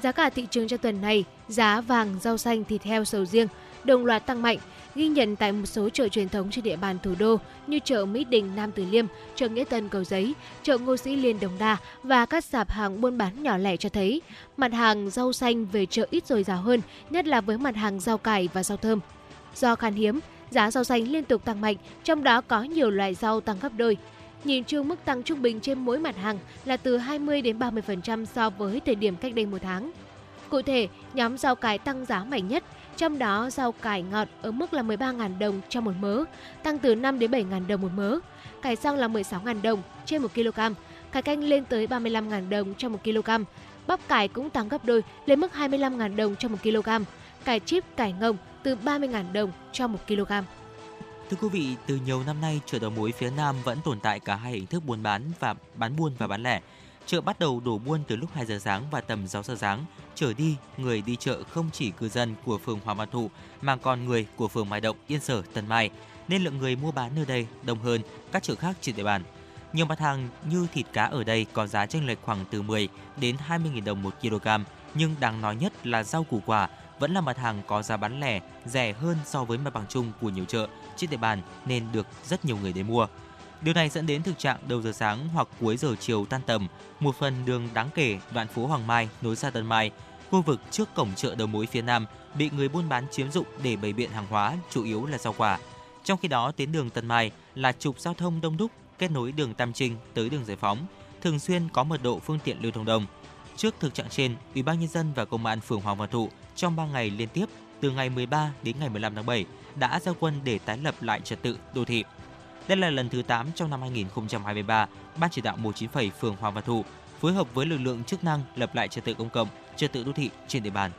Giá cả thị trường cho tuần này, giá vàng, rau xanh, thịt heo, sầu riêng đồng loạt tăng mạnh, ghi nhận tại một số chợ truyền thống trên địa bàn thủ đô như chợ Mỹ Đình, Nam Từ Liêm, chợ Nghĩa Tân, Cầu Giấy, chợ Ngô Sĩ Liên, Đồng Đa và các sạp hàng buôn bán nhỏ lẻ cho thấy mặt hàng rau xanh về chợ ít dồi dào hơn, nhất là với mặt hàng rau cải và rau thơm. Do khan hiếm, giá rau xanh liên tục tăng mạnh, trong đó có nhiều loại rau tăng gấp đôi. Nhìn chung mức tăng trung bình trên mỗi mặt hàng là từ 20 đến 30% so với thời điểm cách đây một tháng. Cụ thể, nhóm rau cải tăng giá mạnh nhất, trong đó rau cải ngọt ở mức là 13.000 đồng cho một mớ, tăng từ 5 đến 7.000 đồng một mớ. Cải xăng là 16.000 đồng trên 1 kg, cải canh lên tới 35.000 đồng cho 1 kg. Bắp cải cũng tăng gấp đôi lên mức 25.000 đồng cho 1 kg. Cải chip cải ngồng từ 30.000 đồng cho 1 kg. Thưa quý vị, từ nhiều năm nay, chợ đầu mối phía Nam vẫn tồn tại cả hai hình thức buôn bán và bán buôn và bán lẻ. Chợ bắt đầu đổ buôn từ lúc 2 giờ sáng và tầm 6 giờ sáng. Trở đi, người đi chợ không chỉ cư dân của phường Hòa Văn Thụ mà còn người của phường Mai Động, Yên Sở, Tân Mai, nên lượng người mua bán nơi đây đông hơn các chợ khác trên địa bàn. Nhiều mặt hàng như thịt cá ở đây có giá chênh lệch khoảng từ 10 đến 20.000 đồng một kg, nhưng đáng nói nhất là rau củ quả vẫn là mặt hàng có giá bán lẻ rẻ hơn so với mặt bằng chung của nhiều chợ trên địa bàn nên được rất nhiều người đến mua. Điều này dẫn đến thực trạng đầu giờ sáng hoặc cuối giờ chiều tan tầm, một phần đường đáng kể đoạn phố Hoàng Mai nối ra Tân Mai, khu vực trước cổng chợ đầu mối phía Nam bị người buôn bán chiếm dụng để bày biện hàng hóa, chủ yếu là rau quả. Trong khi đó, tuyến đường Tân Mai là trục giao thông đông đúc kết nối đường Tam Trinh tới đường Giải Phóng, thường xuyên có mật độ phương tiện lưu thông đông. Trước thực trạng trên, Ủy ban nhân dân và Công an phường Hoàng Văn Thụ trong 3 ngày liên tiếp từ ngày 13 đến ngày 15 tháng 7 đã ra quân để tái lập lại trật tự đô thị. Đây là lần thứ 8 trong năm 2023, Ban chỉ đạo 197 phường Hoàng Văn Thụ phối hợp với lực lượng chức năng lập lại trật tự công cộng, trật tự đô thị trên địa bàn.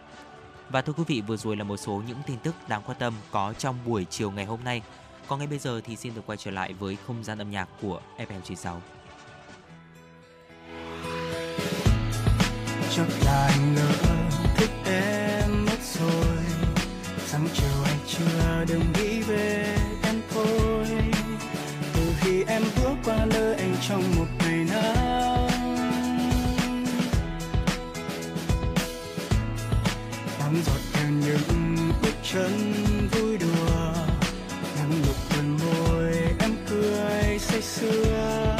Và thưa quý vị, vừa rồi là một số những tin tức đáng quan tâm có trong buổi chiều ngày hôm nay. Còn ngay bây giờ thì xin được quay trở lại với không gian âm nhạc của FM96. Chắc là anh ngỡ thích em mất rồi Sáng chiều anh chưa đừng nghĩ về em thôi Từ khi em bước qua nơi anh trong một ngày chân vui đùa. Em lục cười môi, em cười say sưa.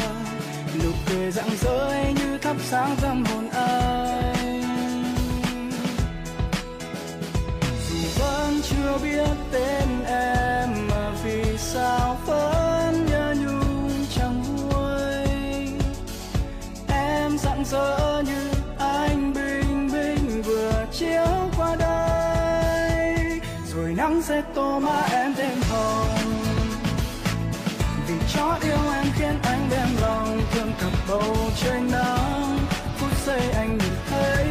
Nụ cười rạng rỡ như thắp sáng tâm hồn anh. Dù vẫn chưa biết tên mà em thêm hồng vì chót yêu em khiến anh đem lòng thương cặp bầu trời nắng. Phút giây anh nhìn thấy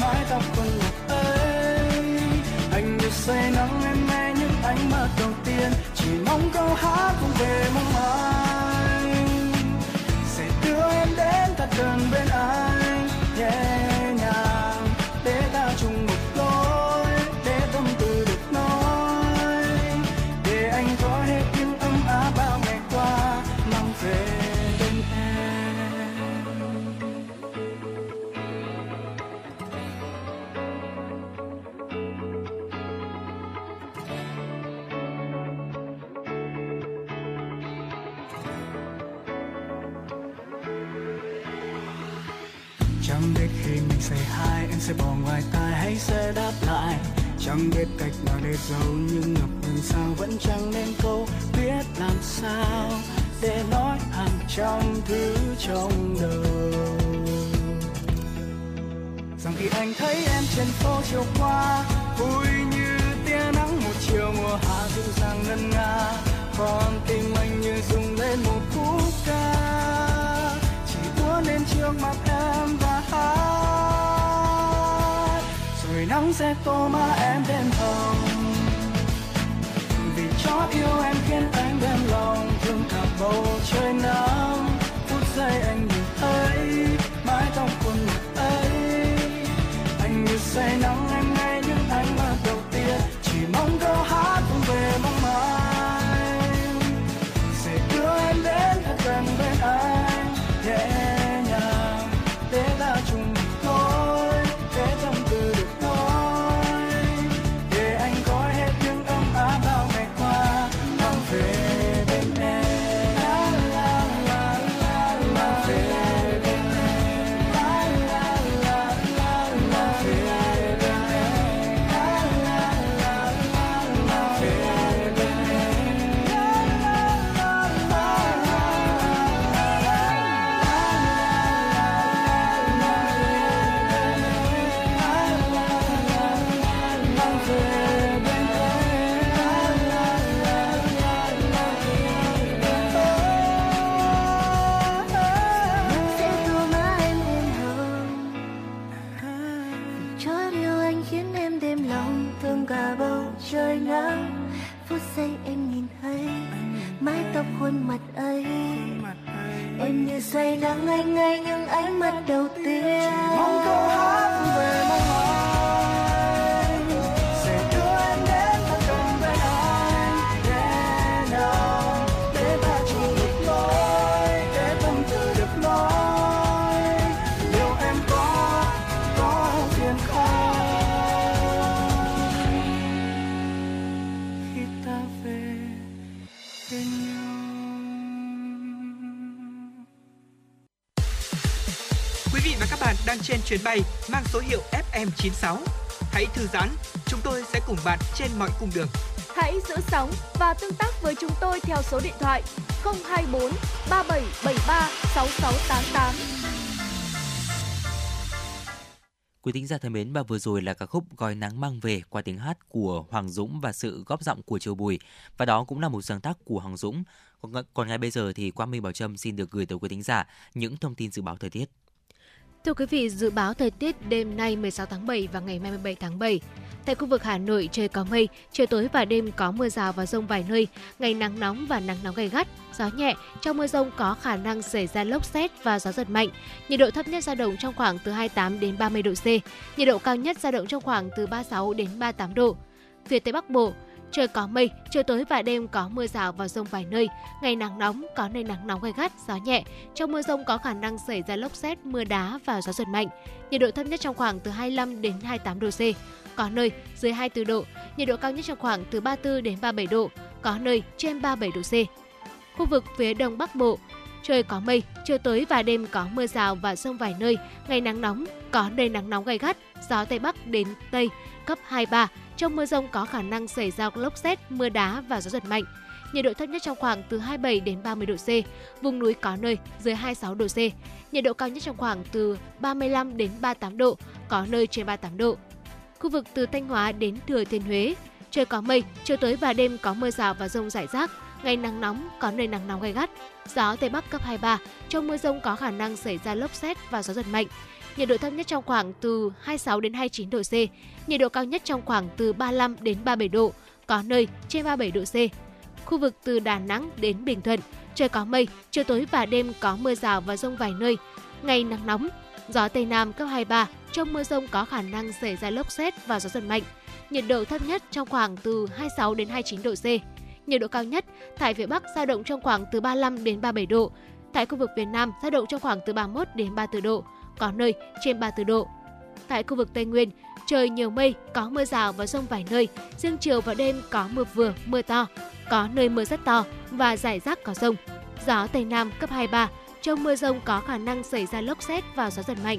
mái tóc con ngọc ấy. Anh như say nắng em nghe những ánh mắt đầu tiên. Chỉ mong câu hát cũng về mong anh sẽ đưa em đến thật gần bên anh. Giàu nhưng ngập ngừng sao vẫn chẳng nên câu biết làm sao để nói hàng trăm thứ trong đầu rằng khi anh thấy em trên phố chiều qua, vui như tia nắng một chiều mùa hạ dịu dàng ngân nga, còn tim anh như rung lên một khúc ca. Chỉ muốn lên trước mặt em và hát, rồi nắng sẽ tô má em đêm hồng yêu em khiến anh đem lòng thương cả bầu trời nắng phút giây anh chuyến bay mang số hiệu FM96. Hãy thư giãn, chúng tôi sẽ cùng bạn trên mọi cung đường. Hãy giữ sóng và tương tác với chúng tôi theo số điện thoại 024 3773 6688. Quý thính giả thân mến và vừa rồi là ca khúc Gói nắng mang về qua tiếng hát của Hoàng Dũng và sự góp giọng của Triều Bùi và đó cũng là một sáng tác của Hoàng Dũng. Còn, còn ngay bây giờ thì Quang Minh Bảo Trâm xin được gửi tới quý thính giả những thông tin dự báo thời tiết. Thưa quý vị, dự báo thời tiết đêm nay 16 tháng 7 và ngày 27 tháng 7. Tại khu vực Hà Nội trời có mây, chiều tối và đêm có mưa rào và rông vài nơi, ngày nắng nóng và nắng nóng gay gắt, gió nhẹ, trong mưa rông có khả năng xảy ra lốc xét và gió giật mạnh. Nhiệt độ thấp nhất dao động trong khoảng từ 28 đến 30 độ C, nhiệt độ cao nhất dao động trong khoảng từ 36 đến 38 độ. Phía Tây Bắc Bộ, trời có mây, chiều tối và đêm có mưa rào và rông vài nơi, ngày nắng nóng, có nơi nắng nóng gai gắt, gió nhẹ. Trong mưa rông có khả năng xảy ra lốc xét, mưa đá và gió giật mạnh. Nhiệt độ thấp nhất trong khoảng từ 25 đến 28 độ C, có nơi dưới 24 độ, nhiệt độ cao nhất trong khoảng từ 34 đến 37 độ, có nơi trên 37 độ C. Khu vực phía Đông Bắc Bộ, trời có mây, chiều tối và đêm có mưa rào và rông vài nơi, ngày nắng nóng, có nơi nắng nóng gay gắt, gió Tây Bắc đến Tây cấp 2-3. Trong mưa rông có khả năng xảy ra lốc xét, mưa đá và gió giật mạnh. Nhiệt độ thấp nhất trong khoảng từ 27 đến 30 độ C, vùng núi có nơi dưới 26 độ C. Nhiệt độ cao nhất trong khoảng từ 35 đến 38 độ, có nơi trên 38 độ. Khu vực từ Thanh Hóa đến Thừa Thiên Huế, trời có mây, chiều tối và đêm có mưa rào và rông rải rác, ngày nắng nóng, có nơi nắng nóng gay gắt. Gió Tây Bắc cấp 23, trong mưa rông có khả năng xảy ra lốc xét và gió giật mạnh. Nhiệt độ thấp nhất trong khoảng từ 26 đến 29 độ C, nhiệt độ cao nhất trong khoảng từ 35 đến 37 độ, có nơi trên 37 độ C. Khu vực từ Đà Nẵng đến Bình Thuận, trời có mây, chiều tối và đêm có mưa rào và rông vài nơi, ngày nắng nóng, gió Tây Nam cấp 23, trong mưa rông có khả năng xảy ra lốc xét và gió giật mạnh. Nhiệt độ thấp nhất trong khoảng từ 26 đến 29 độ C. Nhiệt độ cao nhất tại phía Bắc dao động trong khoảng từ 35 đến 37 độ. Tại khu vực phía Nam dao động trong khoảng từ 31 đến 34 độ, có nơi trên 34 độ. Tại khu vực Tây Nguyên, trời nhiều mây, có mưa rào và rông vài nơi. Riêng chiều và đêm có mưa vừa, mưa to, có nơi mưa rất to và rải rác có rông. Gió Tây Nam cấp 23, trong mưa rông có khả năng xảy ra lốc xét và gió giật mạnh.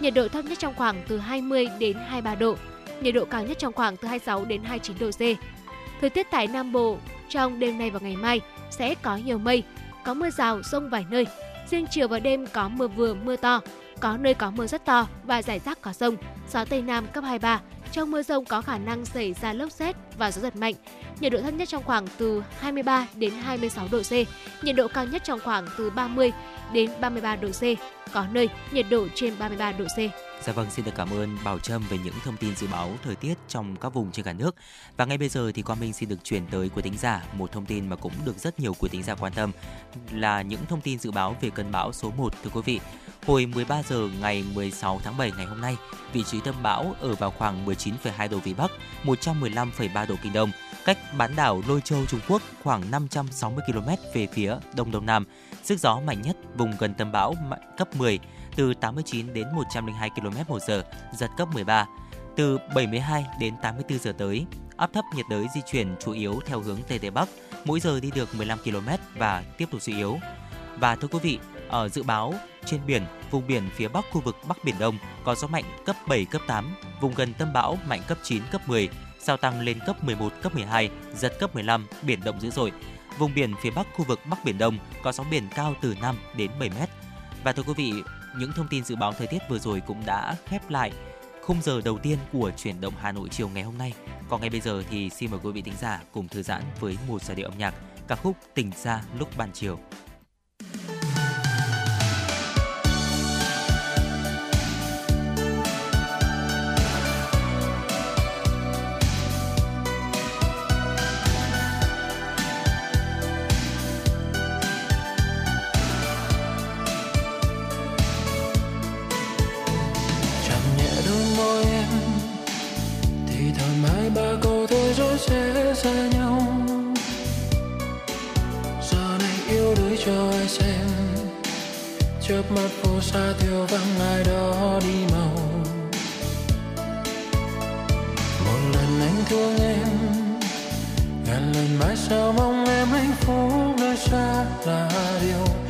Nhiệt độ thấp nhất trong khoảng từ 20 đến 23 độ, nhiệt độ cao nhất trong khoảng từ 26 đến 29 độ C. Thời tiết tại Nam Bộ trong đêm nay và ngày mai sẽ có nhiều mây, có mưa rào, rông vài nơi. Riêng chiều và đêm có mưa vừa, mưa to, có nơi có mưa rất to và rải rác có rông. Gió Tây Nam cấp 23, trong mưa rông có khả năng xảy ra lốc xét và gió giật mạnh. Nhiệt độ thấp nhất trong khoảng từ 23 đến 26 độ C, nhiệt độ cao nhất trong khoảng từ 30 đến 33 độ C, có nơi nhiệt độ trên 33 độ C. Dạ vâng, xin được cảm ơn Bảo Trâm về những thông tin dự báo thời tiết trong các vùng trên cả nước. Và ngay bây giờ thì Quang Minh xin được chuyển tới quý tính giả một thông tin mà cũng được rất nhiều quý tính giả quan tâm là những thông tin dự báo về cơn bão số 1 thưa quý vị. Hồi 13 giờ ngày 16 tháng 7 ngày hôm nay, vị trí tâm bão ở vào khoảng 19,2 độ Vĩ Bắc, 115,3 độ Kinh Đông, cách bán đảo Lôi Châu Trung Quốc khoảng 560 km về phía đông đông nam. Sức gió mạnh nhất vùng gần tâm bão mạnh cấp 10, từ 89 đến 102 km/h, giật cấp 13. Từ 72 đến 84 giờ tới, áp thấp nhiệt đới di chuyển chủ yếu theo hướng Tây Tây Bắc, mỗi giờ đi được 15 km và tiếp tục suy yếu. Và thưa quý vị, ở dự báo trên biển, vùng biển phía bắc khu vực Bắc Biển Đông có gió mạnh cấp 7, cấp 8, vùng gần tâm bão mạnh cấp 9, cấp 10, sau tăng lên cấp 11, cấp 12, giật cấp 15, biển động dữ dội. Vùng biển phía bắc khu vực Bắc Biển Đông có sóng biển cao từ 5 đến 7 mét. Và thưa quý vị, những thông tin dự báo thời tiết vừa rồi cũng đã khép lại khung giờ đầu tiên của chuyển động Hà Nội chiều ngày hôm nay. Còn ngay bây giờ thì xin mời quý vị thính giả cùng thư giãn với một giai điệu âm nhạc ca khúc tình ra lúc ban chiều. Chớp mắt phố xa thiếu vắng, ai đó đi màu một lần anh thương em, ngàn lần mãi sao mong em hạnh phúc nơi xa là điều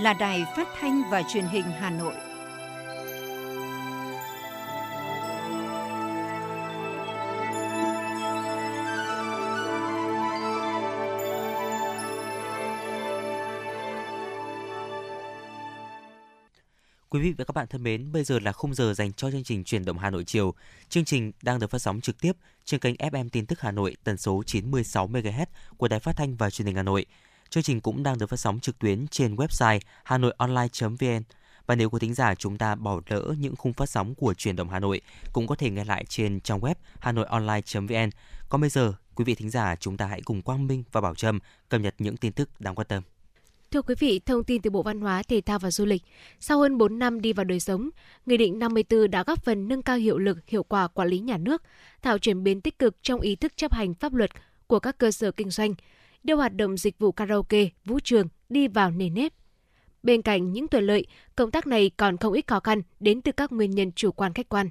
là đài phát thanh và truyền hình Hà Nội. Quý vị và các bạn thân mến, bây giờ là khung giờ dành cho chương trình truyền động Hà Nội chiều. Chương trình đang được phát sóng trực tiếp trên kênh FM tin tức Hà Nội tần số 96 MHz của Đài Phát thanh và Truyền hình Hà Nội. Chương trình cũng đang được phát sóng trực tuyến trên website hanoionline.vn. Và nếu quý thính giả chúng ta bỏ lỡ những khung phát sóng của truyền động Hà Nội, cũng có thể nghe lại trên trang web hanoionline.vn. Còn bây giờ, quý vị thính giả chúng ta hãy cùng Quang Minh và Bảo Trâm cập nhật những tin tức đáng quan tâm. Thưa quý vị, thông tin từ Bộ Văn hóa, Thể thao và Du lịch. Sau hơn 4 năm đi vào đời sống, Nghị định 54 đã góp phần nâng cao hiệu lực, hiệu quả quản lý nhà nước, tạo chuyển biến tích cực trong ý thức chấp hành pháp luật của các cơ sở kinh doanh, đưa hoạt động dịch vụ karaoke, vũ trường đi vào nền nếp. Bên cạnh những thuận lợi, công tác này còn không ít khó khăn đến từ các nguyên nhân chủ quan khách quan.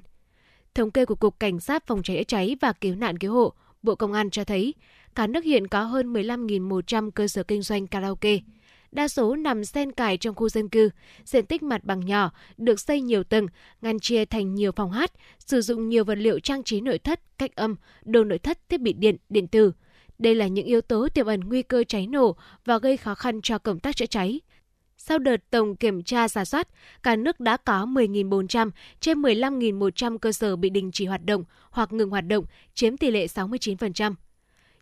Thống kê của Cục Cảnh sát Phòng cháy chữa cháy và Cứu nạn Cứu hộ, Bộ Công an cho thấy, cả nước hiện có hơn 15.100 cơ sở kinh doanh karaoke. Đa số nằm xen cài trong khu dân cư, diện tích mặt bằng nhỏ, được xây nhiều tầng, ngăn chia thành nhiều phòng hát, sử dụng nhiều vật liệu trang trí nội thất, cách âm, đồ nội thất, thiết bị điện, điện tử. Đây là những yếu tố tiềm ẩn nguy cơ cháy nổ và gây khó khăn cho công tác chữa cháy. Sau đợt tổng kiểm tra giả soát, cả nước đã có 10.400 trên 15.100 cơ sở bị đình chỉ hoạt động hoặc ngừng hoạt động, chiếm tỷ lệ 69%.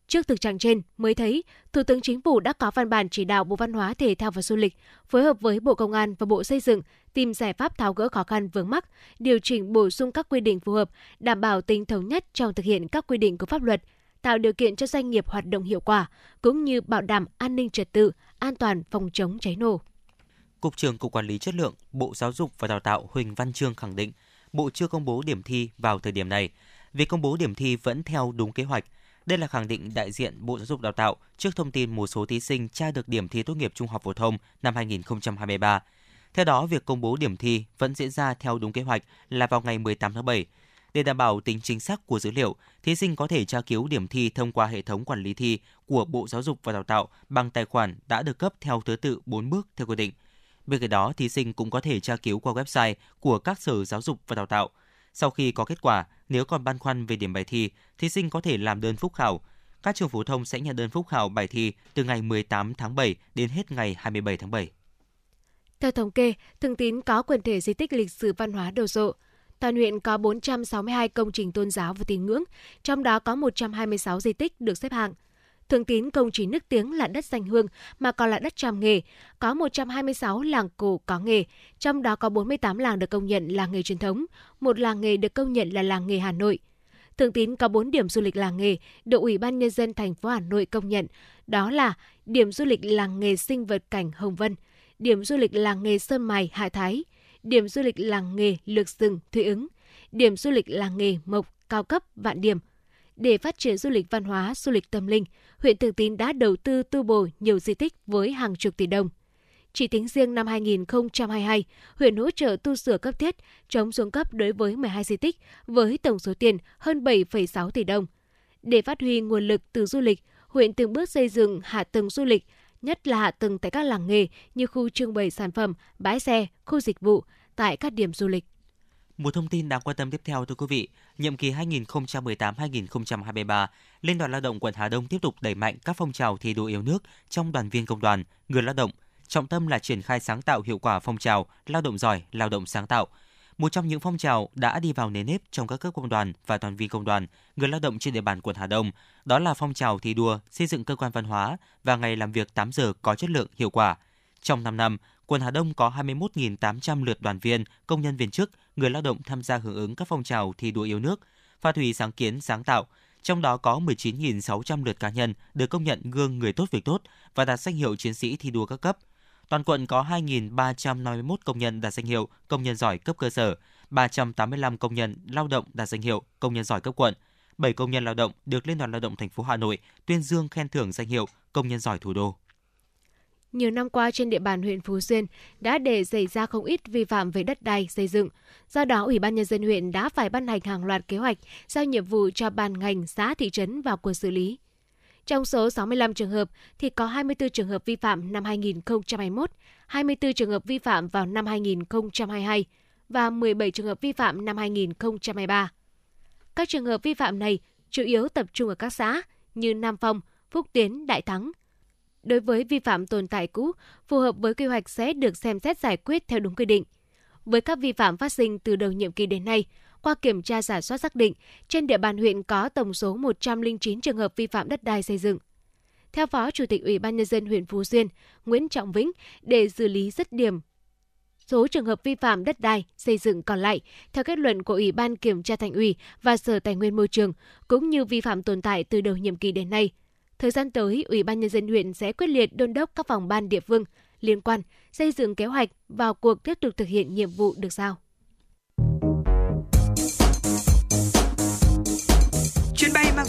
Trước thực trạng trên, mới thấy Thủ tướng Chính phủ đã có văn bản chỉ đạo Bộ Văn hóa, Thể thao và Du lịch phối hợp với Bộ Công an và Bộ Xây dựng tìm giải pháp tháo gỡ khó khăn vướng mắc, điều chỉnh bổ sung các quy định phù hợp, đảm bảo tính thống nhất trong thực hiện các quy định của pháp luật, tạo điều kiện cho doanh nghiệp hoạt động hiệu quả, cũng như bảo đảm an ninh trật tự, an toàn phòng chống cháy nổ. Cục trưởng Cục Quản lý Chất lượng, Bộ Giáo dục và Đào tạo Huỳnh Văn Trương khẳng định, Bộ chưa công bố điểm thi vào thời điểm này. Việc công bố điểm thi vẫn theo đúng kế hoạch. Đây là khẳng định đại diện Bộ Giáo dục Đào tạo trước thông tin một số thí sinh tra được điểm thi tốt nghiệp trung học phổ thông năm 2023. Theo đó, việc công bố điểm thi vẫn diễn ra theo đúng kế hoạch là vào ngày 18 tháng 7. Để đảm bảo tính chính xác của dữ liệu, thí sinh có thể tra cứu điểm thi thông qua hệ thống quản lý thi của Bộ Giáo dục và Đào tạo bằng tài khoản đã được cấp theo thứ tự 4 bước theo quy định. Bên cạnh đó, thí sinh cũng có thể tra cứu qua website của các sở giáo dục và đào tạo. Sau khi có kết quả, nếu còn băn khoăn về điểm bài thi, thí sinh có thể làm đơn phúc khảo. Các trường phổ thông sẽ nhận đơn phúc khảo bài thi từ ngày 18 tháng 7 đến hết ngày 27 tháng 7. Theo thống kê, Thường Tín có quần thể di tích lịch sử văn hóa đồ sộ. Toàn huyện có 462 công trình tôn giáo và tín ngưỡng, trong đó có 126 di tích được xếp hạng. Thường Tín không chỉ nức tiếng là đất danh hương mà còn là đất tràm nghề, có 126 làng cổ có nghề, trong đó có 48 làng được công nhận là nghề truyền thống, một làng nghề được công nhận là làng nghề Hà Nội. Thường Tín có 4 điểm du lịch làng nghề được Ủy ban nhân dân thành phố Hà Nội công nhận, đó là điểm du lịch làng nghề sinh vật cảnh Hồng Vân, điểm du lịch làng nghề Sơn Mài Hạ Thái, điểm du lịch làng nghề Lược Sừng Thụy Ứng, điểm du lịch làng nghề Mộc cao cấp Vạn Điểm. Để phát triển du lịch văn hóa, du lịch tâm linh, huyện Thường Tín đã đầu tư tu bổ nhiều di tích với hàng chục tỷ đồng. Chỉ tính riêng năm 2022, huyện hỗ trợ tu sửa cấp thiết, chống xuống cấp đối với 12 di tích với tổng số tiền hơn 7,6 tỷ đồng. Để phát huy nguồn lực từ du lịch, huyện từng bước xây dựng hạ tầng du lịch, nhất là hạ tầng tại các làng nghề như khu trưng bày sản phẩm, bãi xe, khu dịch vụ tại các điểm du lịch. Một thông tin đáng quan tâm tiếp theo thưa quý vị, nhiệm kỳ 2018-2023, Liên đoàn Lao động quận Hà Đông tiếp tục đẩy mạnh các phong trào thi đua yêu nước trong đoàn viên công đoàn, người lao động, trọng tâm là triển khai sáng tạo hiệu quả phong trào lao động giỏi, lao động sáng tạo. Một trong những phong trào đã đi vào nền nếp trong các cấp công đoàn và toàn viên công đoàn, người lao động trên địa bàn quận Hà Đông, đó là phong trào thi đua xây dựng cơ quan văn hóa và ngày làm việc 8 giờ có chất lượng, hiệu quả. Trong 5 năm, quận Hà Đông có 21.800 lượt đoàn viên, công nhân viên chức, người lao động tham gia hưởng ứng các phong trào thi đua yêu nước, phát huy sáng kiến sáng tạo, trong đó có 19.600 lượt cá nhân được công nhận gương người tốt việc tốt và đạt danh hiệu chiến sĩ thi đua các cấp. Toàn quận có 2.351 công nhân đạt danh hiệu công nhân giỏi cấp cơ sở, 385 công nhân lao động đạt danh hiệu công nhân giỏi cấp quận, 7 công nhân lao động được Liên đoàn Lao động thành phố Hà Nội tuyên dương khen thưởng danh hiệu công nhân giỏi thủ đô. Nhiều năm qua trên địa bàn huyện Phú Xuyên đã để xảy ra không ít vi phạm về đất đai xây dựng. Do đó, Ủy ban Nhân dân huyện đã phải ban hành hàng loạt kế hoạch, giao nhiệm vụ cho ban ngành, xã, thị trấn vào cuộc xử lý. Trong số 65 trường hợp thì có 24 trường hợp vi phạm năm 2021, 24 trường hợp vi phạm vào năm 2022 và 17 trường hợp vi phạm năm 2023. Các trường hợp vi phạm này chủ yếu tập trung ở các xã như Nam Phong, Phúc Tiến, Đại Thắng. Đối với vi phạm tồn tại cũ, phù hợp với quy hoạch sẽ được xem xét giải quyết theo đúng quy định. Với các vi phạm phát sinh từ đầu nhiệm kỳ đến nay, qua kiểm tra giả soát xác định, trên địa bàn huyện có tổng số 109 trường hợp vi phạm đất đai xây dựng. Theo Phó Chủ tịch Ủy ban Nhân dân huyện Phú Xuyên, Nguyễn Trọng Vĩnh, để xử lý dứt điểm số trường hợp vi phạm đất đai xây dựng còn lại theo kết luận của Ủy ban Kiểm tra Thành ủy và Sở Tài nguyên Môi trường, cũng như vi phạm tồn tại từ đầu nhiệm kỳ đến nay. Thời gian tới, Ủy ban Nhân dân huyện sẽ quyết liệt đôn đốc các phòng ban địa phương liên quan xây dựng kế hoạch vào cuộc tiếp tục thực hiện nhiệm vụ được giao.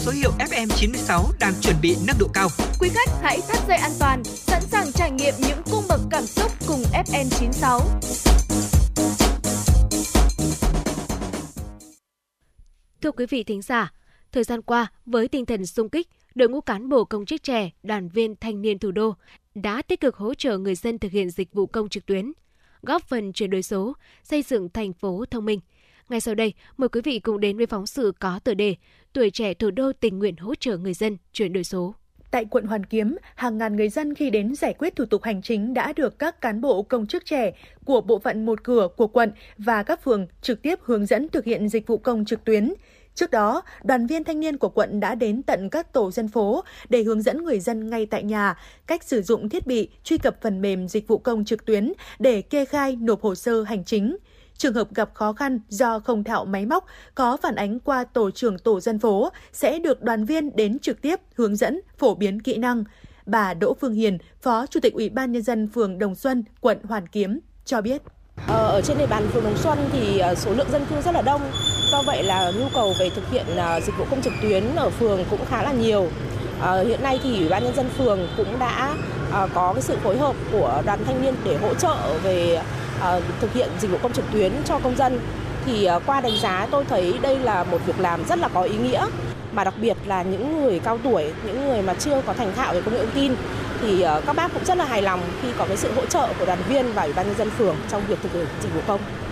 Số hiệu FM96 đang chuẩn bị nâng độ cao. Quý khách hãy thắt dây an toàn, sẵn sàng trải nghiệm những cung bậc cảm xúc cùng FN96. Thưa quý vị thính giả, thời gian qua với tinh thần sung kích, đội ngũ cán bộ công chức trẻ, đoàn viên thanh niên thủ đô đã tích cực hỗ trợ người dân thực hiện dịch vụ công trực tuyến, góp phần chuyển đổi số, xây dựng thành phố thông minh. Ngay sau đây, mời quý vị cùng đến với phóng sự có tựa đề Tuổi trẻ thủ đô tình nguyện hỗ trợ người dân chuyển đổi số. Tại quận Hoàn Kiếm, hàng ngàn người dân khi đến giải quyết thủ tục hành chính đã được các cán bộ công chức trẻ của bộ phận một cửa của quận và các phường trực tiếp hướng dẫn thực hiện dịch vụ công trực tuyến. Trước đó, đoàn viên thanh niên của quận đã đến tận các tổ dân phố để hướng dẫn người dân ngay tại nhà cách sử dụng thiết bị truy cập phần mềm dịch vụ công trực tuyến để kê khai nộp hồ sơ hành chính. Trường hợp gặp khó khăn do không thạo máy móc có phản ánh qua tổ trưởng tổ dân phố sẽ được đoàn viên đến trực tiếp hướng dẫn, phổ biến kỹ năng. Bà Đỗ Phương Hiền, Phó Chủ tịch Ủy ban Nhân dân phường Đồng Xuân, quận Hoàn Kiếm cho biết. Ờ, ở trên địa bàn phường Đồng Xuân thì ờ, số lượng dân cư rất là đông. Do vậy là nhu cầu về thực hiện ờ, dịch vụ công trực tuyến ở phường cũng khá là nhiều. Ờ, hiện nay thì Ủy ban Nhân dân phường cũng đã có cái sự phối hợp của đoàn thanh niên để hỗ trợ về Ờ, thực hiện dịch vụ công trực tuyến cho công dân. thì ờ, qua đánh giá tôi thấy đây là một việc làm rất là có ý nghĩa mà đặc biệt là những người cao tuổi, những người mà chưa có thành thạo về công nghệ thông tin thì ờ, các bác cũng rất là hài lòng khi có cái sự hỗ trợ của đoàn viên và ủy ban nhân dân phường trong việc thực hiện dịch vụ công.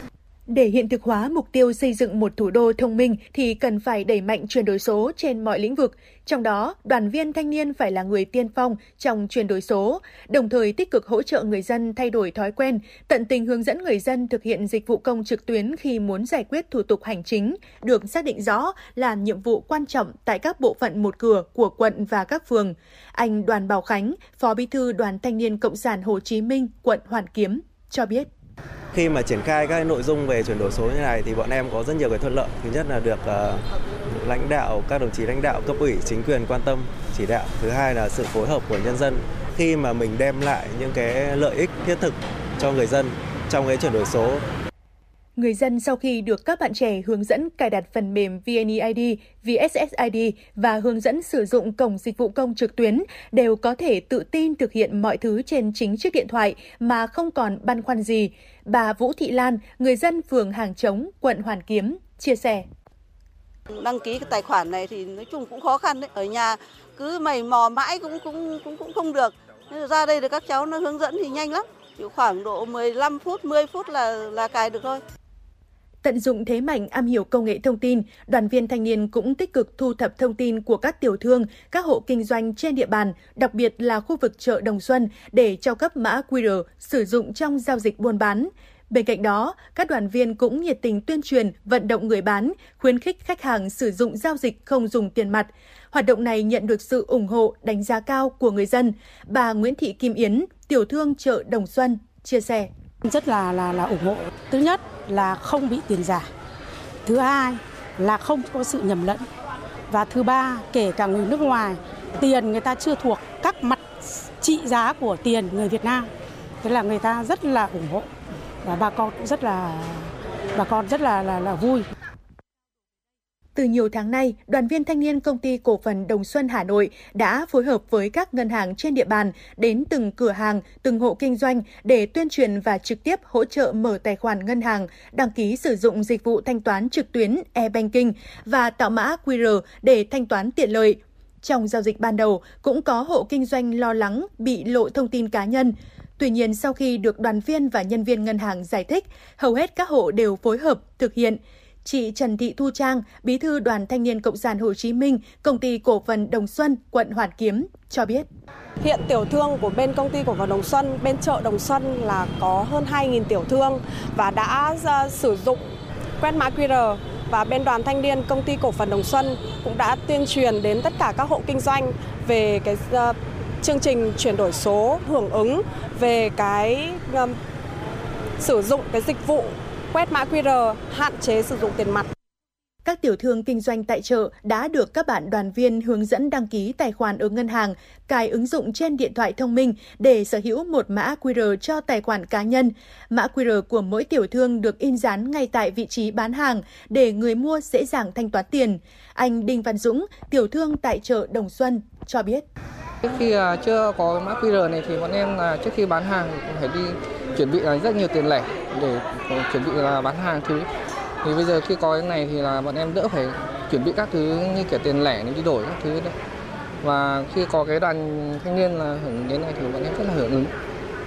Để hiện thực hóa mục tiêu xây dựng một thủ đô thông minh thì cần phải đẩy mạnh chuyển đổi số trên mọi lĩnh vực. Trong đó, đoàn viên thanh niên phải là người tiên phong trong chuyển đổi số, đồng thời tích cực hỗ trợ người dân thay đổi thói quen, tận tình hướng dẫn người dân thực hiện dịch vụ công trực tuyến khi muốn giải quyết thủ tục hành chính, được xác định rõ là nhiệm vụ quan trọng tại các bộ phận một cửa của quận và các phường. Anh Đoàn Bảo Khánh, Phó Bí thư Đoàn Thanh niên Cộng sản Hồ Chí Minh, quận Hoàn Kiếm, cho biết khi mà triển khai các nội dung về chuyển đổi số như này thì bọn em có rất nhiều cái thuận lợi. Thứ nhất là được uh, lãnh đạo các đồng chí lãnh đạo cấp ủy chính quyền quan tâm chỉ đạo. Thứ hai là sự phối hợp của nhân dân. Khi mà mình đem lại những cái lợi ích thiết thực cho người dân trong cái chuyển đổi số Người dân sau khi được các bạn trẻ hướng dẫn cài đặt phần mềm VNeID, VSSID và hướng dẫn sử dụng cổng dịch vụ công trực tuyến đều có thể tự tin thực hiện mọi thứ trên chính chiếc điện thoại mà không còn băn khoăn gì. Bà Vũ Thị Lan, người dân phường Hàng Trống, quận Hoàn Kiếm, chia sẻ. Đăng ký cái tài khoản này thì nói chung cũng khó khăn đấy. Ở nhà cứ mày mò mãi cũng cũng cũng cũng không được. Nên ra đây được các cháu nó hướng dẫn thì nhanh lắm. Chỉ khoảng độ 15 phút, 10 phút là là cài được thôi. Tận dụng thế mạnh am hiểu công nghệ thông tin, đoàn viên thanh niên cũng tích cực thu thập thông tin của các tiểu thương, các hộ kinh doanh trên địa bàn, đặc biệt là khu vực chợ Đồng Xuân để cho cấp mã QR sử dụng trong giao dịch buôn bán. Bên cạnh đó, các đoàn viên cũng nhiệt tình tuyên truyền, vận động người bán, khuyến khích khách hàng sử dụng giao dịch không dùng tiền mặt. Hoạt động này nhận được sự ủng hộ, đánh giá cao của người dân. Bà Nguyễn Thị Kim Yến, tiểu thương chợ Đồng Xuân, chia sẻ. Rất là là là ủng hộ. Thứ nhất là không bị tiền giả. Thứ hai là không có sự nhầm lẫn. Và thứ ba, kể cả người nước ngoài, tiền người ta chưa thuộc các mặt trị giá của tiền người Việt Nam. Thế là người ta rất là ủng hộ và bà con cũng rất là bà con rất là là, là vui. Từ nhiều tháng nay, đoàn viên thanh niên công ty cổ phần Đồng Xuân Hà Nội đã phối hợp với các ngân hàng trên địa bàn đến từng cửa hàng, từng hộ kinh doanh để tuyên truyền và trực tiếp hỗ trợ mở tài khoản ngân hàng, đăng ký sử dụng dịch vụ thanh toán trực tuyến e-banking và tạo mã QR để thanh toán tiện lợi. Trong giao dịch ban đầu, cũng có hộ kinh doanh lo lắng bị lộ thông tin cá nhân. Tuy nhiên, sau khi được đoàn viên và nhân viên ngân hàng giải thích, hầu hết các hộ đều phối hợp thực hiện. Chị Trần Thị Thu Trang, Bí thư Đoàn Thanh niên Cộng sản Hồ Chí Minh, Công ty Cổ phần Đồng Xuân, quận Hoàn Kiếm cho biết. Hiện tiểu thương của bên công ty cổ phần Đồng Xuân, bên chợ Đồng Xuân là có hơn 2.000 tiểu thương và đã ờ, sử dụng quét mã QR và bên đoàn thanh niên công ty cổ phần Đồng Xuân cũng đã tuyên truyền đến tất cả các hộ kinh doanh về cái uh, chương trình chuyển đổi số hưởng ứng về cái uh, sử dụng cái dịch vụ quét mã QR, hạn chế sử dụng tiền mặt. Các tiểu thương kinh doanh tại chợ đã được các bạn đoàn viên hướng dẫn đăng ký tài khoản ở ngân hàng, cài ứng dụng trên điện thoại thông minh để sở hữu một mã QR cho tài khoản cá nhân. Mã QR của mỗi tiểu thương được in dán ngay tại vị trí bán hàng để người mua dễ dàng thanh toán tiền. Anh Đinh Văn Dũng, tiểu thương tại chợ Đồng Xuân, cho biết. Trước khi à, chưa có mã QR này thì bọn em là trước khi bán hàng phải đi chuẩn bị rất nhiều tiền lẻ để chuẩn bị là bán hàng thứ. Thì bây giờ khi có cái này thì là bọn em đỡ phải chuẩn bị các thứ như kiểu tiền lẻ đi đổi các thứ đấy. Và khi có cái đoàn thanh niên là hưởng đến này thì bọn em rất là hưởng ứng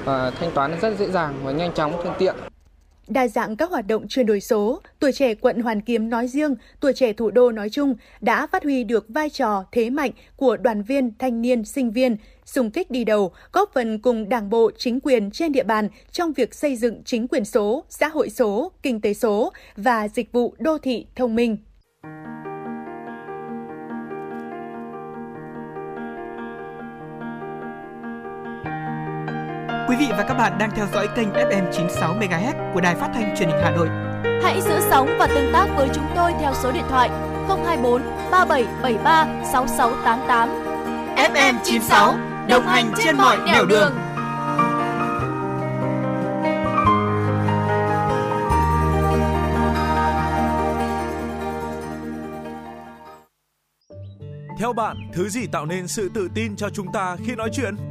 và thanh toán rất dễ dàng và nhanh chóng, thuận tiện. Đa dạng các hoạt động chuyển đổi số, tuổi trẻ quận Hoàn Kiếm nói riêng, tuổi trẻ thủ đô nói chung đã phát huy được vai trò thế mạnh của đoàn viên, thanh niên, sinh viên, xung kích đi đầu, góp phần cùng Đảng bộ, chính quyền trên địa bàn trong việc xây dựng chính quyền số, xã hội số, kinh tế số và dịch vụ đô thị thông minh. Quý vị và các bạn đang theo dõi kênh FM 96 MHz của Đài Phát thanh Truyền hình Hà Nội. Hãy giữ sóng và tương tác với chúng tôi theo số điện thoại 024 3773 6688. FM 96 đồng hành trên mọi nẻo đường. đường. Theo bạn, thứ gì tạo nên sự tự tin cho chúng ta khi nói chuyện?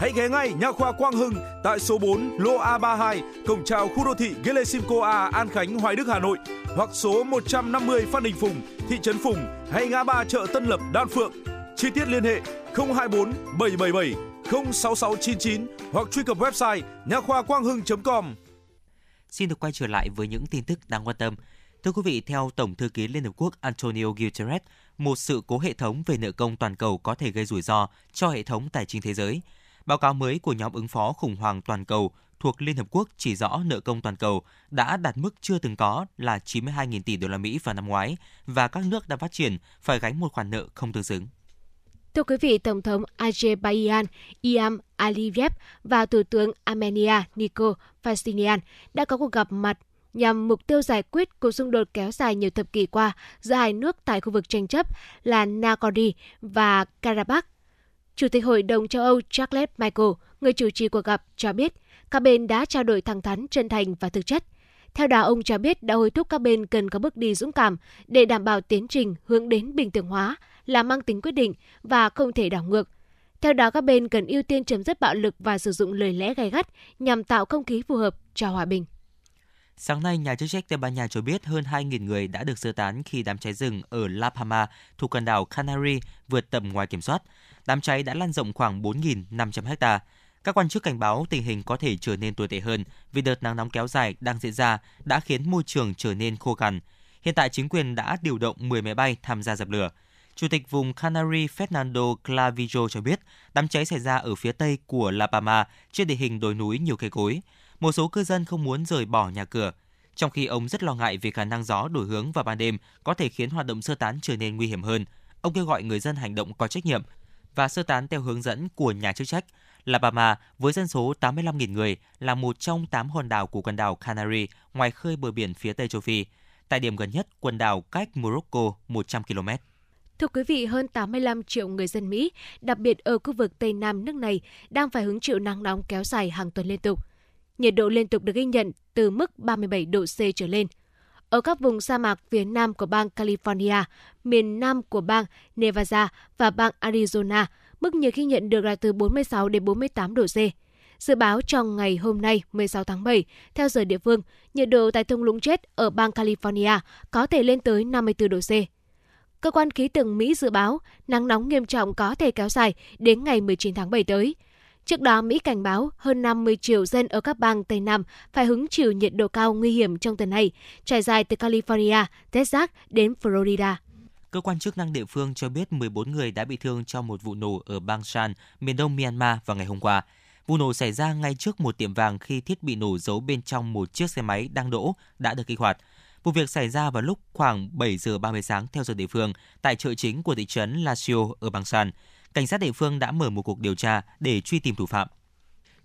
Hãy ghé ngay Nha khoa Quang Hưng tại số 4 lô A32, cổng chào khu đô thị Gelesimco A, An Khánh, Hoài Đức, Hà Nội hoặc số 150 Phan Đình Phùng, thị trấn Phùng hay ngã ba chợ Tân Lập, Đan Phượng. Chi tiết liên hệ 024 777 06699 hoặc truy cập website nha khoa quang hưng.com. Xin được quay trở lại với những tin tức đáng quan tâm. Thưa quý vị, theo Tổng thư ký Liên Hợp Quốc Antonio Guterres, một sự cố hệ thống về nợ công toàn cầu có thể gây rủi ro cho hệ thống tài chính thế giới. Báo cáo mới của nhóm ứng phó khủng hoảng toàn cầu thuộc Liên Hợp Quốc chỉ rõ nợ công toàn cầu đã đạt mức chưa từng có là 92.000 tỷ đô la Mỹ vào năm ngoái và các nước đang phát triển phải gánh một khoản nợ không tương xứng. Thưa quý vị, Tổng thống Azerbaijan Iam Aliyev và Thủ tướng Armenia Nikol Pashinyan đã có cuộc gặp mặt nhằm mục tiêu giải quyết cuộc xung đột kéo dài nhiều thập kỷ qua giữa hai nước tại khu vực tranh chấp là Nagorno và Karabakh. Chủ tịch Hội đồng châu Âu Charles Michael, người chủ trì cuộc gặp, cho biết các bên đã trao đổi thẳng thắn, chân thành và thực chất. Theo đó, ông cho biết đã hối thúc các bên cần có bước đi dũng cảm để đảm bảo tiến trình hướng đến bình thường hóa là mang tính quyết định và không thể đảo ngược. Theo đó, các bên cần ưu tiên chấm dứt bạo lực và sử dụng lời lẽ gay gắt nhằm tạo không khí phù hợp cho hòa bình. Sáng nay, nhà chức trách Tây Ban Nha cho biết hơn 2.000 người đã được sơ tán khi đám cháy rừng ở La Palma thuộc quần đảo Canary vượt tầm ngoài kiểm soát. Đám cháy đã lan rộng khoảng 4.500 ha. Các quan chức cảnh báo tình hình có thể trở nên tồi tệ hơn vì đợt nắng nóng kéo dài đang diễn ra đã khiến môi trường trở nên khô cằn. Hiện tại chính quyền đã điều động 10 máy bay tham gia dập lửa. Chủ tịch vùng Canary Fernando Clavijo cho biết đám cháy xảy ra ở phía tây của La Palma trên địa hình đồi núi nhiều cây cối. Một số cư dân không muốn rời bỏ nhà cửa, trong khi ông rất lo ngại về khả năng gió đổi hướng vào ban đêm có thể khiến hoạt động sơ tán trở nên nguy hiểm hơn. Ông kêu gọi người dân hành động có trách nhiệm và sơ tán theo hướng dẫn của nhà chức trách. La Palma với dân số 85.000 người là một trong 8 hòn đảo của quần đảo Canary ngoài khơi bờ biển phía Tây châu Phi. Tại điểm gần nhất, quần đảo cách Morocco 100 km. Thưa quý vị, hơn 85 triệu người dân Mỹ, đặc biệt ở khu vực Tây Nam nước này, đang phải hứng chịu nắng nóng kéo dài hàng tuần liên tục. Nhiệt độ liên tục được ghi nhận từ mức 37 độ C trở lên. Ở các vùng sa mạc phía nam của bang California, miền nam của bang Nevada và bang Arizona, mức nhiệt ghi nhận được là từ 46 đến 48 độ C. Dự báo trong ngày hôm nay 16 tháng 7, theo giờ địa phương, nhiệt độ tại thung lũng chết ở bang California có thể lên tới 54 độ C. Cơ quan khí tượng Mỹ dự báo nắng nóng nghiêm trọng có thể kéo dài đến ngày 19 tháng 7 tới. Trước đó, Mỹ cảnh báo hơn 50 triệu dân ở các bang Tây Nam phải hứng chịu nhiệt độ cao nguy hiểm trong tuần này, trải dài từ California, Texas đến Florida. Cơ quan chức năng địa phương cho biết 14 người đã bị thương trong một vụ nổ ở bang Shan, miền đông Myanmar vào ngày hôm qua. Vụ nổ xảy ra ngay trước một tiệm vàng khi thiết bị nổ giấu bên trong một chiếc xe máy đang đỗ đã được kích hoạt. Vụ việc xảy ra vào lúc khoảng 7 giờ 30 sáng theo giờ địa phương tại chợ chính của thị trấn Lasio ở bang San. Cảnh sát địa phương đã mở một cuộc điều tra để truy tìm thủ phạm.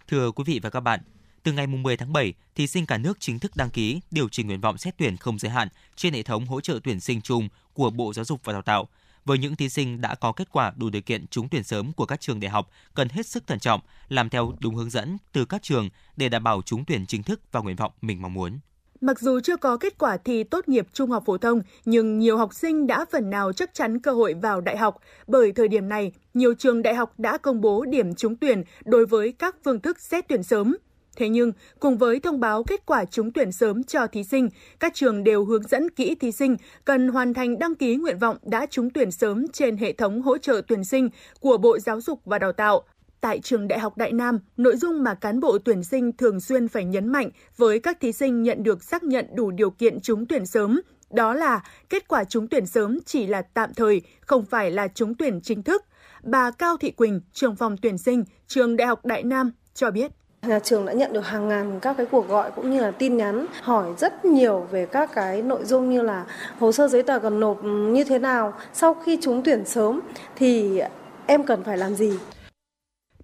Thưa quý vị và các bạn, từ ngày 10 tháng 7, thí sinh cả nước chính thức đăng ký điều chỉnh nguyện vọng xét tuyển không giới hạn trên hệ thống hỗ trợ tuyển sinh chung của Bộ Giáo dục và Đào tạo. Với những thí sinh đã có kết quả đủ điều kiện trúng tuyển sớm của các trường đại học, cần hết sức thận trọng, làm theo đúng hướng dẫn từ các trường để đảm bảo trúng tuyển chính thức và nguyện vọng mình mong muốn. Mặc dù chưa có kết quả thi tốt nghiệp trung học phổ thông, nhưng nhiều học sinh đã phần nào chắc chắn cơ hội vào đại học. Bởi thời điểm này, nhiều trường đại học đã công bố điểm trúng tuyển đối với các phương thức xét tuyển sớm. Thế nhưng, cùng với thông báo kết quả trúng tuyển sớm cho thí sinh, các trường đều hướng dẫn kỹ thí sinh cần hoàn thành đăng ký nguyện vọng đã trúng tuyển sớm trên hệ thống hỗ trợ tuyển sinh của Bộ Giáo dục và Đào tạo. Tại trường Đại học Đại Nam, nội dung mà cán bộ tuyển sinh thường xuyên phải nhấn mạnh với các thí sinh nhận được xác nhận đủ điều kiện trúng tuyển sớm đó là kết quả trúng tuyển sớm chỉ là tạm thời, không phải là trúng tuyển chính thức. Bà Cao Thị Quỳnh, trường phòng tuyển sinh, trường Đại học Đại Nam cho biết. Nhà trường đã nhận được hàng ngàn các cái cuộc gọi cũng như là tin nhắn hỏi rất nhiều về các cái nội dung như là hồ sơ giấy tờ cần nộp như thế nào, sau khi trúng tuyển sớm thì em cần phải làm gì.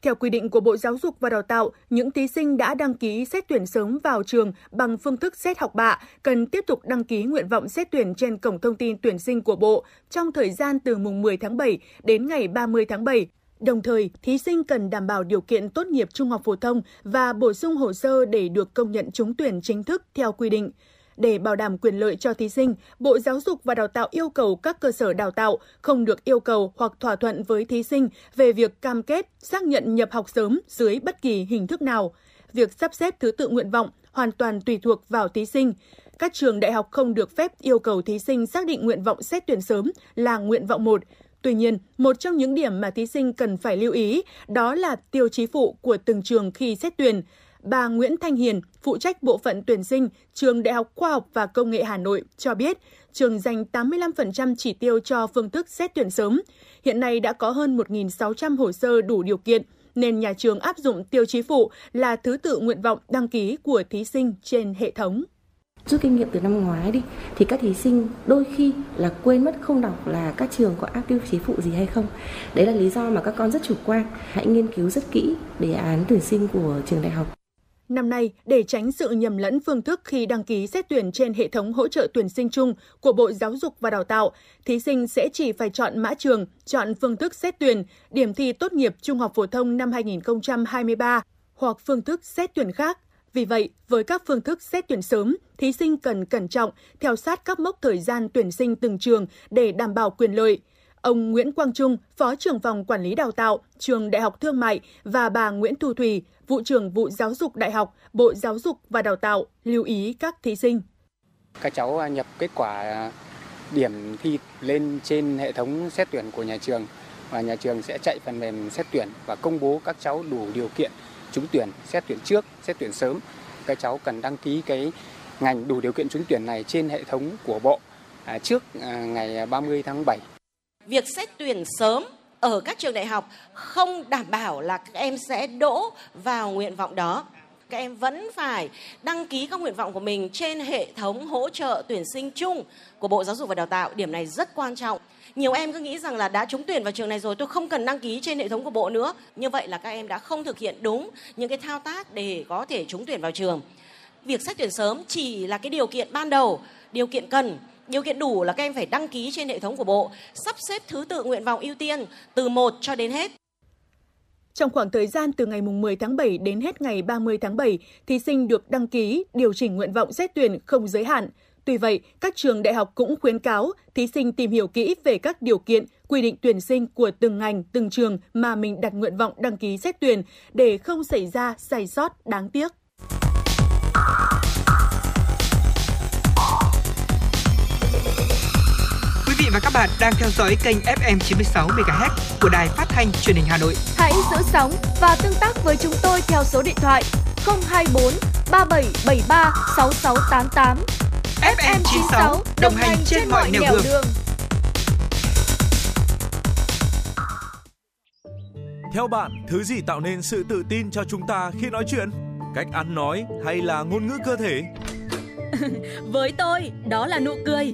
Theo quy định của Bộ Giáo dục và Đào tạo, những thí sinh đã đăng ký xét tuyển sớm vào trường bằng phương thức xét học bạ cần tiếp tục đăng ký nguyện vọng xét tuyển trên cổng thông tin tuyển sinh của Bộ trong thời gian từ mùng 10 tháng 7 đến ngày 30 tháng 7. Đồng thời, thí sinh cần đảm bảo điều kiện tốt nghiệp trung học phổ thông và bổ sung hồ sơ để được công nhận trúng tuyển chính thức theo quy định. Để bảo đảm quyền lợi cho thí sinh, Bộ Giáo dục và Đào tạo yêu cầu các cơ sở đào tạo không được yêu cầu hoặc thỏa thuận với thí sinh về việc cam kết xác nhận nhập học sớm dưới bất kỳ hình thức nào. Việc sắp xếp thứ tự nguyện vọng hoàn toàn tùy thuộc vào thí sinh. Các trường đại học không được phép yêu cầu thí sinh xác định nguyện vọng xét tuyển sớm là nguyện vọng 1. Tuy nhiên, một trong những điểm mà thí sinh cần phải lưu ý đó là tiêu chí phụ của từng trường khi xét tuyển bà Nguyễn Thanh Hiền, phụ trách bộ phận tuyển sinh, trường Đại học Khoa học và Công nghệ Hà Nội cho biết, trường dành 85% chỉ tiêu cho phương thức xét tuyển sớm. Hiện nay đã có hơn 1.600 hồ sơ đủ điều kiện, nên nhà trường áp dụng tiêu chí phụ là thứ tự nguyện vọng đăng ký của thí sinh trên hệ thống. Rút kinh nghiệm từ năm ngoái đi thì các thí sinh đôi khi là quên mất không đọc là các trường có áp tiêu chí phụ gì hay không. Đấy là lý do mà các con rất chủ quan. Hãy nghiên cứu rất kỹ đề án tuyển sinh của trường đại học. Năm nay, để tránh sự nhầm lẫn phương thức khi đăng ký xét tuyển trên hệ thống hỗ trợ tuyển sinh chung của Bộ Giáo dục và Đào tạo, thí sinh sẽ chỉ phải chọn mã trường, chọn phương thức xét tuyển, điểm thi tốt nghiệp trung học phổ thông năm 2023 hoặc phương thức xét tuyển khác. Vì vậy, với các phương thức xét tuyển sớm, thí sinh cần cẩn trọng, theo sát các mốc thời gian tuyển sinh từng trường để đảm bảo quyền lợi. Ông Nguyễn Quang Trung, Phó trưởng phòng quản lý đào tạo, trường Đại học Thương mại và bà Nguyễn Thu Thủy, vụ trưởng vụ giáo dục đại học, Bộ Giáo dục và Đào tạo lưu ý các thí sinh. Các cháu nhập kết quả điểm thi lên trên hệ thống xét tuyển của nhà trường và nhà trường sẽ chạy phần mềm xét tuyển và công bố các cháu đủ điều kiện trúng tuyển, xét tuyển trước, xét tuyển sớm. Các cháu cần đăng ký cái ngành đủ điều kiện trúng tuyển này trên hệ thống của Bộ à, trước à, ngày 30 tháng 7. Việc xét tuyển sớm ở các trường đại học không đảm bảo là các em sẽ đỗ vào nguyện vọng đó các em vẫn phải đăng ký các nguyện vọng của mình trên hệ thống hỗ trợ tuyển sinh chung của Bộ Giáo dục và Đào tạo. Điểm này rất quan trọng. Nhiều em cứ nghĩ rằng là đã trúng tuyển vào trường này rồi tôi không cần đăng ký trên hệ thống của Bộ nữa. Như vậy là các em đã không thực hiện đúng những cái thao tác để có thể trúng tuyển vào trường. Việc xét tuyển sớm chỉ là cái điều kiện ban đầu, điều kiện cần Điều kiện đủ là các em phải đăng ký trên hệ thống của Bộ, sắp xếp thứ tự nguyện vọng ưu tiên từ 1 cho đến hết. Trong khoảng thời gian từ ngày 10 tháng 7 đến hết ngày 30 tháng 7, thí sinh được đăng ký, điều chỉnh nguyện vọng xét tuyển không giới hạn. Tuy vậy, các trường đại học cũng khuyến cáo thí sinh tìm hiểu kỹ về các điều kiện, quy định tuyển sinh của từng ngành, từng trường mà mình đặt nguyện vọng đăng ký xét tuyển để không xảy ra sai sót đáng tiếc. Vị và các bạn đang theo dõi kênh FM 96 MHz của đài phát thanh truyền hình Hà Nội. Hãy giữ sóng và tương tác với chúng tôi theo số điện thoại 024 3773 6688. FM 96 đồng hành trên mọi nẻo đường. đường. Theo bạn, thứ gì tạo nên sự tự tin cho chúng ta khi nói chuyện? Cách ăn nói hay là ngôn ngữ cơ thể? Với tôi, đó là nụ cười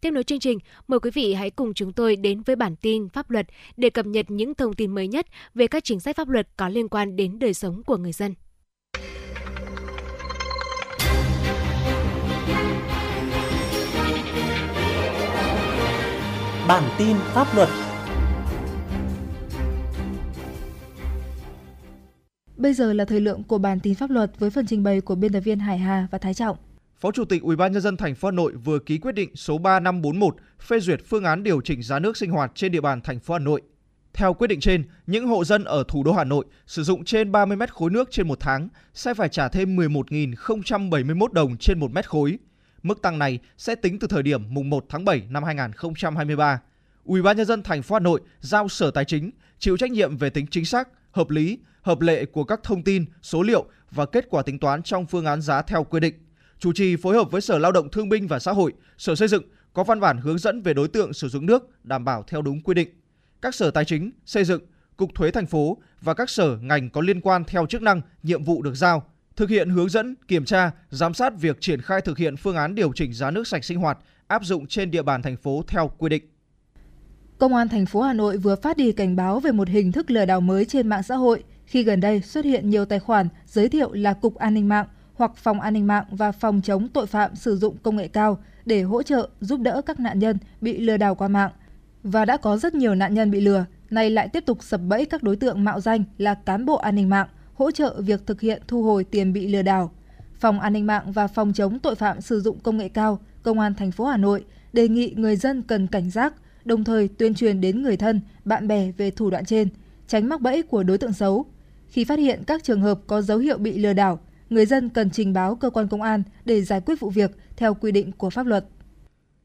Tiếp nối chương trình, mời quý vị hãy cùng chúng tôi đến với bản tin pháp luật để cập nhật những thông tin mới nhất về các chính sách pháp luật có liên quan đến đời sống của người dân. Bản tin pháp luật Bây giờ là thời lượng của bản tin pháp luật với phần trình bày của biên tập viên Hải Hà và Thái Trọng. Phó Chủ tịch UBND thành phố Hà Nội vừa ký quyết định số 3541 phê duyệt phương án điều chỉnh giá nước sinh hoạt trên địa bàn thành phố Hà Nội. Theo quyết định trên, những hộ dân ở thủ đô Hà Nội sử dụng trên 30 mét khối nước trên một tháng sẽ phải trả thêm 11.071 đồng trên một mét khối. Mức tăng này sẽ tính từ thời điểm mùng 1 tháng 7 năm 2023. UBND thành phố Hà Nội giao Sở Tài chính chịu trách nhiệm về tính chính xác, hợp lý, hợp lệ của các thông tin, số liệu và kết quả tính toán trong phương án giá theo quy định. Chủ trì phối hợp với Sở Lao động Thương binh và Xã hội, Sở Xây dựng có văn bản hướng dẫn về đối tượng sử dụng nước đảm bảo theo đúng quy định. Các sở tài chính, xây dựng, cục thuế thành phố và các sở ngành có liên quan theo chức năng, nhiệm vụ được giao thực hiện hướng dẫn, kiểm tra, giám sát việc triển khai thực hiện phương án điều chỉnh giá nước sạch sinh hoạt áp dụng trên địa bàn thành phố theo quy định. Công an thành phố Hà Nội vừa phát đi cảnh báo về một hình thức lừa đảo mới trên mạng xã hội khi gần đây xuất hiện nhiều tài khoản giới thiệu là Cục An ninh mạng hoặc Phòng An ninh mạng và Phòng chống tội phạm sử dụng công nghệ cao để hỗ trợ giúp đỡ các nạn nhân bị lừa đảo qua mạng. Và đã có rất nhiều nạn nhân bị lừa, nay lại tiếp tục sập bẫy các đối tượng mạo danh là cán bộ an ninh mạng, hỗ trợ việc thực hiện thu hồi tiền bị lừa đảo. Phòng An ninh mạng và Phòng chống tội phạm sử dụng công nghệ cao, Công an thành phố Hà Nội đề nghị người dân cần cảnh giác, đồng thời tuyên truyền đến người thân, bạn bè về thủ đoạn trên, tránh mắc bẫy của đối tượng xấu. Khi phát hiện các trường hợp có dấu hiệu bị lừa đảo, người dân cần trình báo cơ quan công an để giải quyết vụ việc theo quy định của pháp luật.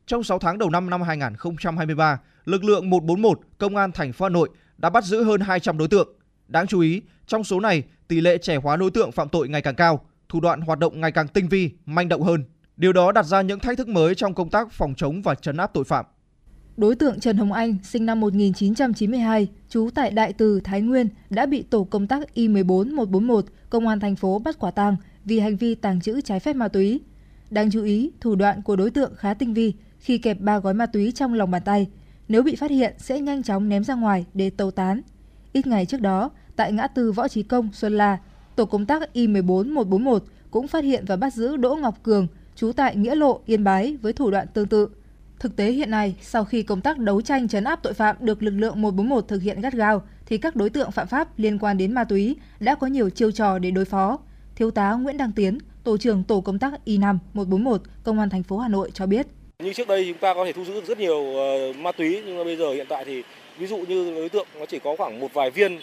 Trong 6 tháng đầu năm năm 2023, lực lượng 141 Công an thành phố Hà Nội đã bắt giữ hơn 200 đối tượng. Đáng chú ý, trong số này, tỷ lệ trẻ hóa đối tượng phạm tội ngày càng cao, thủ đoạn hoạt động ngày càng tinh vi, manh động hơn. Điều đó đặt ra những thách thức mới trong công tác phòng chống và chấn áp tội phạm. Đối tượng Trần Hồng Anh, sinh năm 1992, trú tại Đại Từ, Thái Nguyên, đã bị tổ công tác Y14141 Công an thành phố bắt quả tang vì hành vi tàng trữ trái phép ma túy. Đáng chú ý, thủ đoạn của đối tượng khá tinh vi khi kẹp ba gói ma túy trong lòng bàn tay. Nếu bị phát hiện sẽ nhanh chóng ném ra ngoài để tẩu tán. Ít ngày trước đó, tại ngã tư Võ Trí Công, Xuân La, tổ công tác Y14141 cũng phát hiện và bắt giữ Đỗ Ngọc Cường, trú tại Nghĩa Lộ, Yên Bái với thủ đoạn tương tự. Thực tế hiện nay, sau khi công tác đấu tranh chấn áp tội phạm được lực lượng 141 thực hiện gắt gao, thì các đối tượng phạm pháp liên quan đến ma túy đã có nhiều chiêu trò để đối phó. Thiếu tá Nguyễn Đăng Tiến, tổ trưởng tổ công tác Y5 141 Công an thành phố Hà Nội cho biết. Như trước đây chúng ta có thể thu giữ rất nhiều uh, ma túy nhưng mà bây giờ hiện tại thì ví dụ như đối tượng nó chỉ có khoảng một vài viên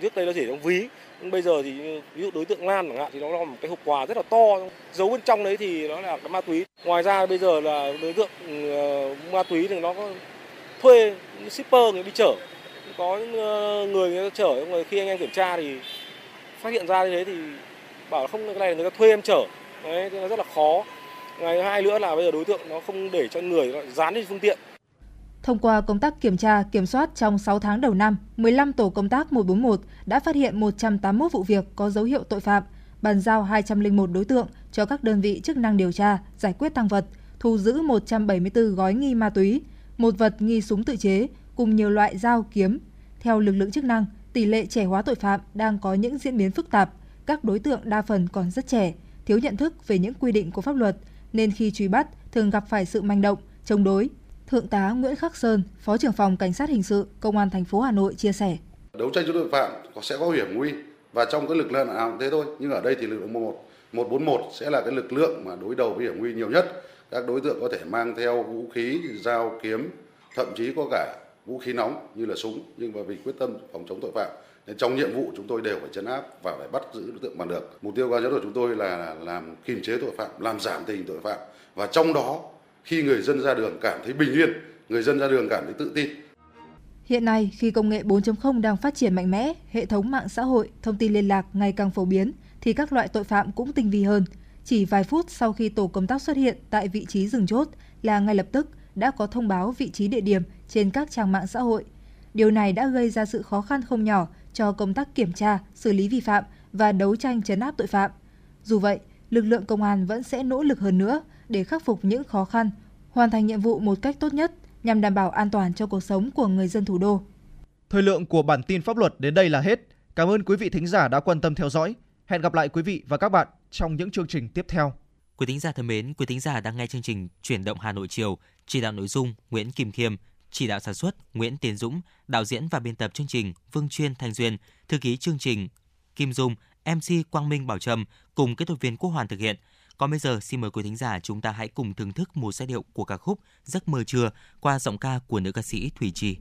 trước đây nó chỉ trong ví bây giờ thì ví dụ đối tượng Lan chẳng hạn thì nó là một cái hộp quà rất là to. Giấu bên trong đấy thì nó là cái ma túy. Ngoài ra bây giờ là đối tượng uh, ma túy thì nó có thuê shipper người đi chở. Có những ờ, người người ta chở nhưng mà khi anh em kiểm tra thì phát hiện ra như thế thì bảo không cái này người ta thuê em chở. Đấy thì nó rất là khó. Ngày hai nữa là bây giờ đối tượng nó không để cho người nó dán lên phương tiện. Thông qua công tác kiểm tra, kiểm soát trong 6 tháng đầu năm, 15 tổ công tác 141 đã phát hiện 181 vụ việc có dấu hiệu tội phạm, bàn giao 201 đối tượng cho các đơn vị chức năng điều tra, giải quyết tăng vật, thu giữ 174 gói nghi ma túy, một vật nghi súng tự chế cùng nhiều loại dao kiếm. Theo lực lượng chức năng, tỷ lệ trẻ hóa tội phạm đang có những diễn biến phức tạp, các đối tượng đa phần còn rất trẻ, thiếu nhận thức về những quy định của pháp luật nên khi truy bắt thường gặp phải sự manh động, chống đối, Thượng tá Nguyễn Khắc Sơn, Phó trưởng phòng Cảnh sát hình sự Công an thành phố Hà Nội chia sẻ. Đấu tranh chống tội phạm sẽ có hiểm nguy và trong cái lực lượng nào cũng thế thôi, nhưng ở đây thì lực lượng 11 141 sẽ là cái lực lượng mà đối đầu với hiểm nguy nhiều nhất. Các đối tượng có thể mang theo vũ khí, dao, kiếm, thậm chí có cả vũ khí nóng như là súng nhưng mà vì quyết tâm phòng chống tội phạm nên trong nhiệm vụ chúng tôi đều phải chấn áp và phải bắt giữ đối tượng bằng được. Mục tiêu cao nhất của chúng tôi là làm kiềm chế tội phạm, làm giảm tình hình tội phạm và trong đó khi người dân ra đường cảm thấy bình yên, người dân ra đường cảm thấy tự tin. Hiện nay, khi công nghệ 4.0 đang phát triển mạnh mẽ, hệ thống mạng xã hội, thông tin liên lạc ngày càng phổ biến, thì các loại tội phạm cũng tinh vi hơn. Chỉ vài phút sau khi tổ công tác xuất hiện tại vị trí dừng chốt là ngay lập tức đã có thông báo vị trí địa điểm trên các trang mạng xã hội. Điều này đã gây ra sự khó khăn không nhỏ cho công tác kiểm tra, xử lý vi phạm và đấu tranh chấn áp tội phạm. Dù vậy, lực lượng công an vẫn sẽ nỗ lực hơn nữa để khắc phục những khó khăn, hoàn thành nhiệm vụ một cách tốt nhất nhằm đảm bảo an toàn cho cuộc sống của người dân thủ đô. Thời lượng của bản tin pháp luật đến đây là hết. Cảm ơn quý vị thính giả đã quan tâm theo dõi. Hẹn gặp lại quý vị và các bạn trong những chương trình tiếp theo. Quý thính giả thân mến, quý thính giả đang nghe chương trình Chuyển động Hà Nội chiều, chỉ đạo nội dung Nguyễn Kim Khiêm, chỉ đạo sản xuất Nguyễn Tiến Dũng, đạo diễn và biên tập chương trình Vương Chuyên Thanh Duyên, thư ký chương trình Kim Dung, MC Quang Minh Bảo Trâm cùng kỹ thuật viên Quốc Hoàn thực hiện. Còn bây giờ, xin mời quý thính giả chúng ta hãy cùng thưởng thức một giai điệu của ca khúc Giấc mơ trưa qua giọng ca của nữ ca sĩ Thủy Trì.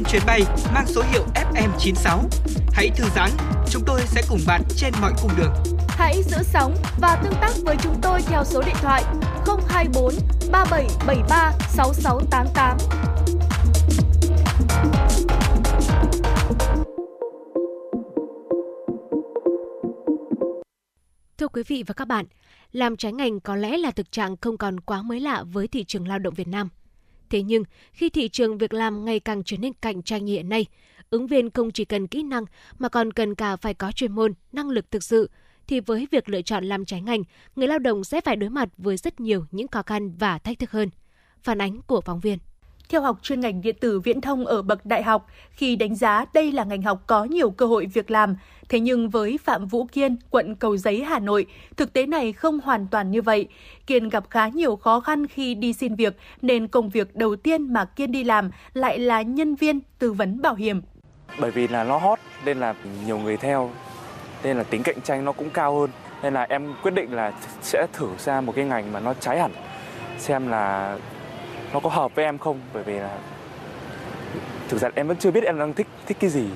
Trên chuyến bay mang số hiệu FM96. Hãy thư giãn, chúng tôi sẽ cùng bạn trên mọi cung đường. Hãy giữ sóng và tương tác với chúng tôi theo số điện thoại 024 3773 6688. Thưa quý vị và các bạn, làm trái ngành có lẽ là thực trạng không còn quá mới lạ với thị trường lao động Việt Nam. Thế nhưng, khi thị trường việc làm ngày càng trở nên cạnh tranh như hiện nay, ứng viên không chỉ cần kỹ năng mà còn cần cả phải có chuyên môn, năng lực thực sự, thì với việc lựa chọn làm trái ngành, người lao động sẽ phải đối mặt với rất nhiều những khó khăn và thách thức hơn. Phản ánh của phóng viên theo học chuyên ngành điện tử viễn thông ở bậc đại học khi đánh giá đây là ngành học có nhiều cơ hội việc làm. Thế nhưng với Phạm Vũ Kiên, quận Cầu Giấy, Hà Nội, thực tế này không hoàn toàn như vậy. Kiên gặp khá nhiều khó khăn khi đi xin việc nên công việc đầu tiên mà Kiên đi làm lại là nhân viên tư vấn bảo hiểm. Bởi vì là nó hot nên là nhiều người theo nên là tính cạnh tranh nó cũng cao hơn nên là em quyết định là sẽ thử ra một cái ngành mà nó trái hẳn xem là nó có hợp với em không bởi vì là thực ra em vẫn chưa biết em đang thích thích cái gì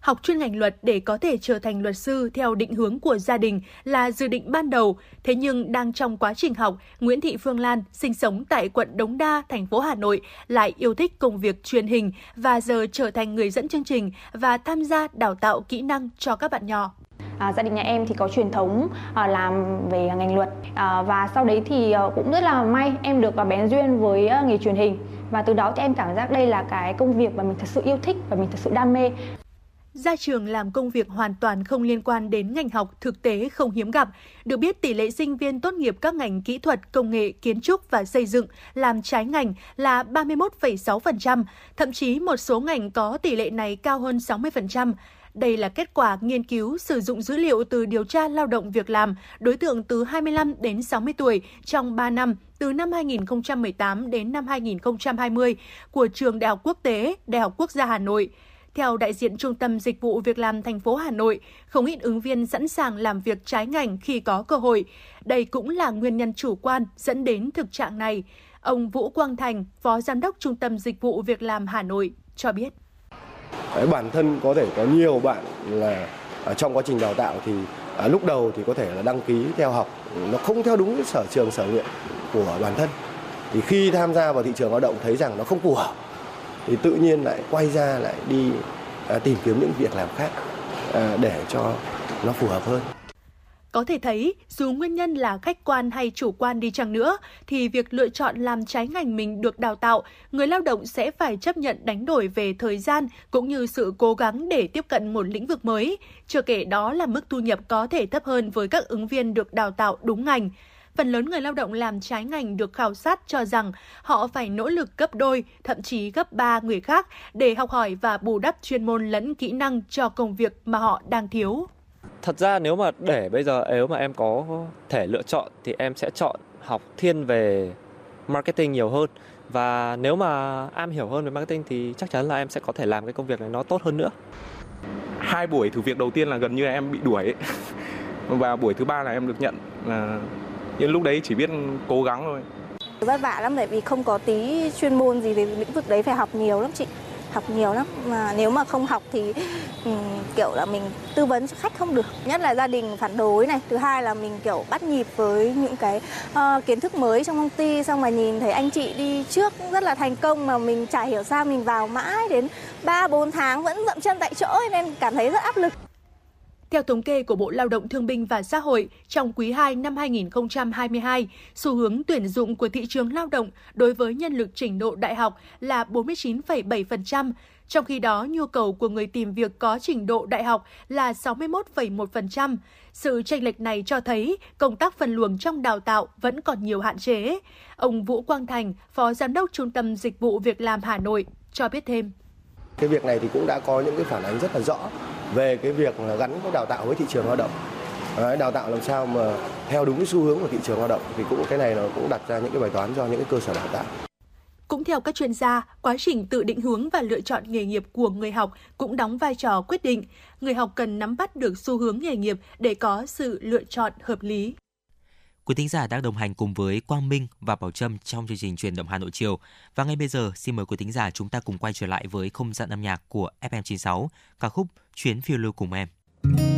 học chuyên ngành luật để có thể trở thành luật sư theo định hướng của gia đình là dự định ban đầu. Thế nhưng đang trong quá trình học, Nguyễn Thị Phương Lan sinh sống tại quận Đống Đa, thành phố Hà Nội lại yêu thích công việc truyền hình và giờ trở thành người dẫn chương trình và tham gia đào tạo kỹ năng cho các bạn nhỏ. À, gia đình nhà em thì có truyền thống à, làm về ngành luật à, và sau đấy thì à, cũng rất là may em được à, bén duyên với à, nghề truyền hình và từ đó thì em cảm giác đây là cái công việc mà mình thật sự yêu thích và mình thật sự đam mê ra trường làm công việc hoàn toàn không liên quan đến ngành học thực tế không hiếm gặp. Được biết tỷ lệ sinh viên tốt nghiệp các ngành kỹ thuật, công nghệ, kiến trúc và xây dựng làm trái ngành là 31,6%, thậm chí một số ngành có tỷ lệ này cao hơn 60%. Đây là kết quả nghiên cứu sử dụng dữ liệu từ điều tra lao động việc làm đối tượng từ 25 đến 60 tuổi trong 3 năm từ năm 2018 đến năm 2020 của Trường Đại học Quốc tế, Đại học Quốc gia Hà Nội. Theo đại diện Trung tâm Dịch vụ Việc làm thành phố Hà Nội, không ít ứng viên sẵn sàng làm việc trái ngành khi có cơ hội. Đây cũng là nguyên nhân chủ quan dẫn đến thực trạng này. Ông Vũ Quang Thành, Phó Giám đốc Trung tâm Dịch vụ Việc làm Hà Nội cho biết. Đấy, bản thân có thể có nhiều bạn là ở trong quá trình đào tạo thì à, lúc đầu thì có thể là đăng ký theo học nó không theo đúng sở trường sở nguyện của bản thân thì khi tham gia vào thị trường lao động thấy rằng nó không phù hợp thì tự nhiên lại quay ra lại đi à, tìm kiếm những việc làm khác à, để cho nó phù hợp hơn. Có thể thấy, dù nguyên nhân là khách quan hay chủ quan đi chăng nữa, thì việc lựa chọn làm trái ngành mình được đào tạo, người lao động sẽ phải chấp nhận đánh đổi về thời gian cũng như sự cố gắng để tiếp cận một lĩnh vực mới. Chưa kể đó là mức thu nhập có thể thấp hơn với các ứng viên được đào tạo đúng ngành phần lớn người lao động làm trái ngành được khảo sát cho rằng họ phải nỗ lực gấp đôi, thậm chí gấp ba người khác để học hỏi và bù đắp chuyên môn lẫn kỹ năng cho công việc mà họ đang thiếu. Thật ra nếu mà để bây giờ nếu mà em có thể lựa chọn thì em sẽ chọn học thiên về marketing nhiều hơn và nếu mà am hiểu hơn về marketing thì chắc chắn là em sẽ có thể làm cái công việc này nó tốt hơn nữa. Hai buổi thử việc đầu tiên là gần như là em bị đuổi ấy. và buổi thứ ba là em được nhận là nhưng lúc đấy chỉ biết cố gắng thôi vất vả lắm bởi vì không có tí chuyên môn gì về lĩnh vực đấy phải học nhiều lắm chị học nhiều lắm. Mà nếu mà không học thì um, kiểu là mình tư vấn cho khách không được. Nhất là gia đình phản đối này. Thứ hai là mình kiểu bắt nhịp với những cái uh, kiến thức mới trong công ty xong mà nhìn thấy anh chị đi trước rất là thành công mà mình chả hiểu sao mình vào mãi đến 3 4 tháng vẫn dậm chân tại chỗ nên cảm thấy rất áp lực theo thống kê của Bộ Lao động Thương binh và Xã hội, trong quý 2 năm 2022, xu hướng tuyển dụng của thị trường lao động đối với nhân lực trình độ đại học là 49,7%, trong khi đó nhu cầu của người tìm việc có trình độ đại học là 61,1%. Sự chênh lệch này cho thấy công tác phân luồng trong đào tạo vẫn còn nhiều hạn chế. Ông Vũ Quang Thành, Phó Giám đốc Trung tâm Dịch vụ Việc làm Hà Nội cho biết thêm. Cái việc này thì cũng đã có những cái phản ánh rất là rõ về cái việc gắn cái đào tạo với thị trường lao động Đấy, đào tạo làm sao mà theo đúng cái xu hướng của thị trường lao động thì cũng cái này nó cũng đặt ra những cái bài toán cho những cái cơ sở đào tạo. Cũng theo các chuyên gia, quá trình tự định hướng và lựa chọn nghề nghiệp của người học cũng đóng vai trò quyết định. Người học cần nắm bắt được xu hướng nghề nghiệp để có sự lựa chọn hợp lý. Quý thính giả đang đồng hành cùng với Quang Minh và Bảo Trâm trong chương trình truyền động Hà Nội chiều. Và ngay bây giờ xin mời quý thính giả chúng ta cùng quay trở lại với không gian âm nhạc của FM96, ca khúc Chuyến phiêu lưu cùng em. dẫn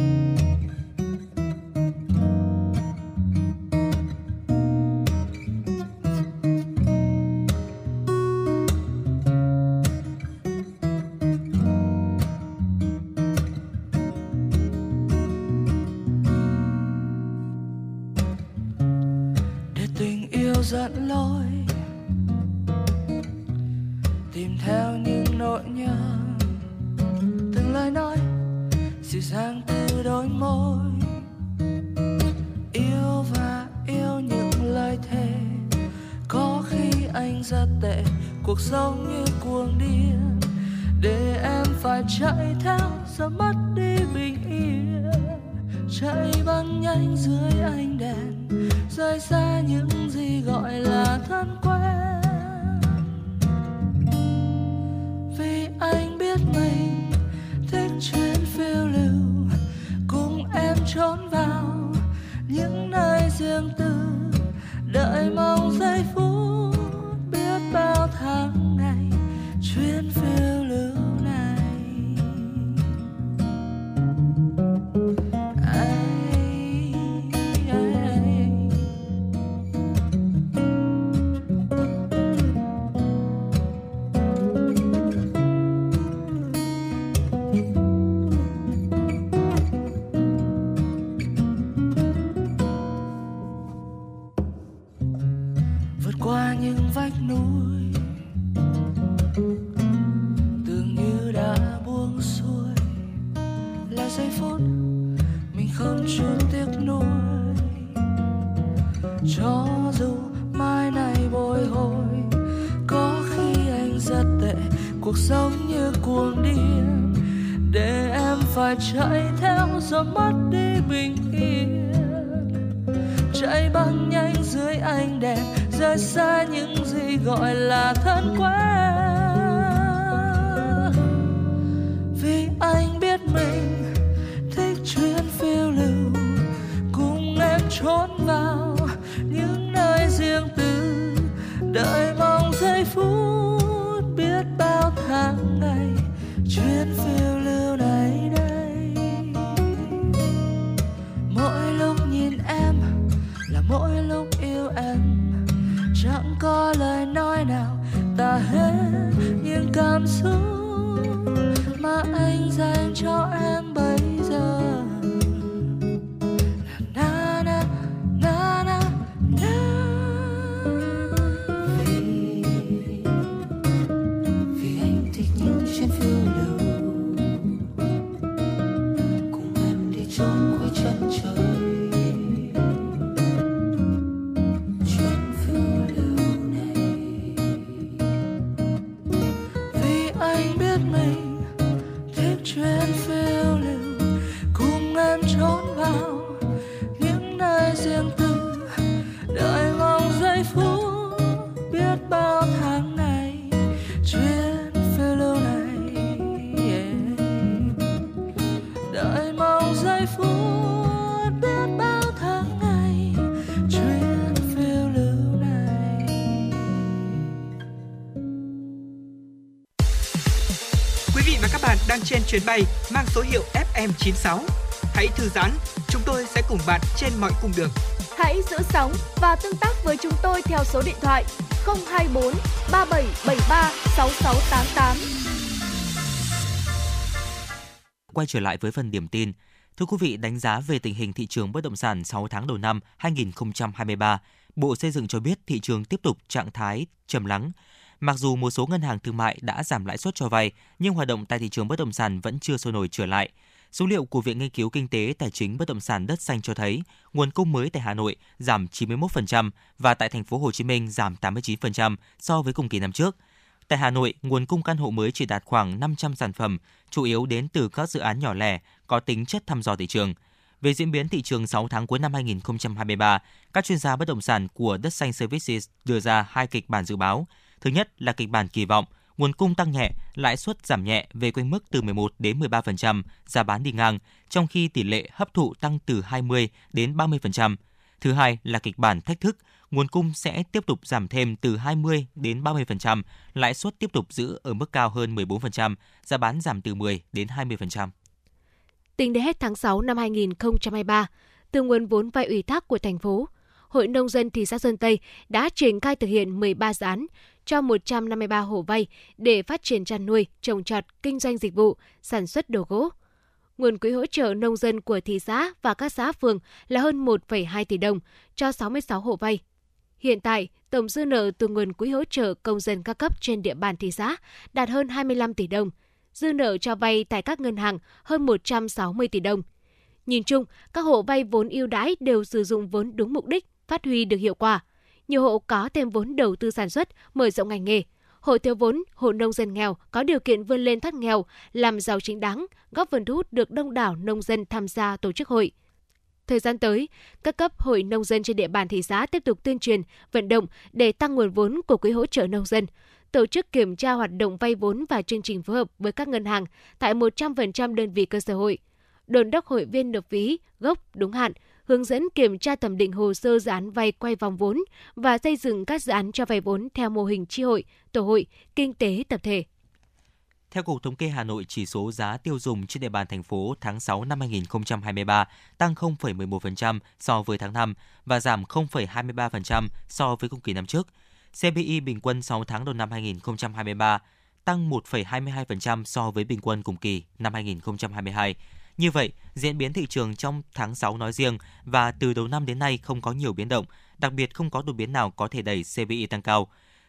chuyến bay mang số hiệu FM96. Hãy thư giãn, chúng tôi sẽ cùng bạn trên mọi cung đường. Hãy giữ sóng và tương tác với chúng tôi theo số điện thoại 024 3773 6688. Quay trở lại với phần điểm tin. Thưa quý vị, đánh giá về tình hình thị trường bất động sản 6 tháng đầu năm 2023, Bộ Xây dựng cho biết thị trường tiếp tục trạng thái trầm lắng, Mặc dù một số ngân hàng thương mại đã giảm lãi suất cho vay, nhưng hoạt động tại thị trường bất động sản vẫn chưa sôi nổi trở lại. Số liệu của Viện Nghiên cứu Kinh tế Tài chính Bất động sản Đất Xanh cho thấy, nguồn cung mới tại Hà Nội giảm 91% và tại thành phố Hồ Chí Minh giảm 89% so với cùng kỳ năm trước. Tại Hà Nội, nguồn cung căn hộ mới chỉ đạt khoảng 500 sản phẩm, chủ yếu đến từ các dự án nhỏ lẻ có tính chất thăm dò thị trường. Về diễn biến thị trường 6 tháng cuối năm 2023, các chuyên gia bất động sản của Đất Xanh Services đưa ra hai kịch bản dự báo. Thứ nhất là kịch bản kỳ vọng nguồn cung tăng nhẹ, lãi suất giảm nhẹ về quanh mức từ 11 đến 13%, giá bán đi ngang, trong khi tỷ lệ hấp thụ tăng từ 20 đến 30%. Thứ hai là kịch bản thách thức, nguồn cung sẽ tiếp tục giảm thêm từ 20 đến 30%, lãi suất tiếp tục giữ ở mức cao hơn 14%, giá bán giảm từ 10 đến 20%. Tính đến hết tháng 6 năm 2023, từ nguồn vốn vay ủy thác của thành phố, Hội Nông dân thị xã Sơn Tây đã triển khai thực hiện 13 dự án cho 153 hộ vay để phát triển chăn nuôi, trồng trọt, kinh doanh dịch vụ, sản xuất đồ gỗ. Nguồn quỹ hỗ trợ nông dân của thị xã và các xã phường là hơn 1,2 tỷ đồng cho 66 hộ vay. Hiện tại, tổng dư nợ từ nguồn quỹ hỗ trợ công dân các cấp trên địa bàn thị xã đạt hơn 25 tỷ đồng. Dư nợ cho vay tại các ngân hàng hơn 160 tỷ đồng. Nhìn chung, các hộ vay vốn ưu đãi đều sử dụng vốn đúng mục đích, phát huy được hiệu quả. Nhiều hộ có thêm vốn đầu tư sản xuất, mở rộng ngành nghề. Hộ thiếu vốn, hộ nông dân nghèo có điều kiện vươn lên thoát nghèo, làm giàu chính đáng, góp phần thu hút được đông đảo nông dân tham gia tổ chức hội. Thời gian tới, các cấp hội nông dân trên địa bàn thị xã tiếp tục tuyên truyền, vận động để tăng nguồn vốn của quỹ hỗ trợ nông dân, tổ chức kiểm tra hoạt động vay vốn và chương trình phối hợp với các ngân hàng tại 100% đơn vị cơ sở hội, đồn đốc hội viên nộp phí gốc đúng hạn, hướng dẫn kiểm tra thẩm định hồ sơ dự án vay quay vòng vốn và xây dựng các dự án cho vay vốn theo mô hình chi hội, tổ hội, kinh tế tập thể. Theo Cục Thống kê Hà Nội, chỉ số giá tiêu dùng trên địa bàn thành phố tháng 6 năm 2023 tăng 0,11% so với tháng 5 và giảm 0,23% so với cùng kỳ năm trước. CPI bình quân 6 tháng đầu năm 2023 tăng 1,22% so với bình quân cùng kỳ năm 2022. Như vậy, diễn biến thị trường trong tháng 6 nói riêng và từ đầu năm đến nay không có nhiều biến động, đặc biệt không có đột biến nào có thể đẩy CPI tăng cao.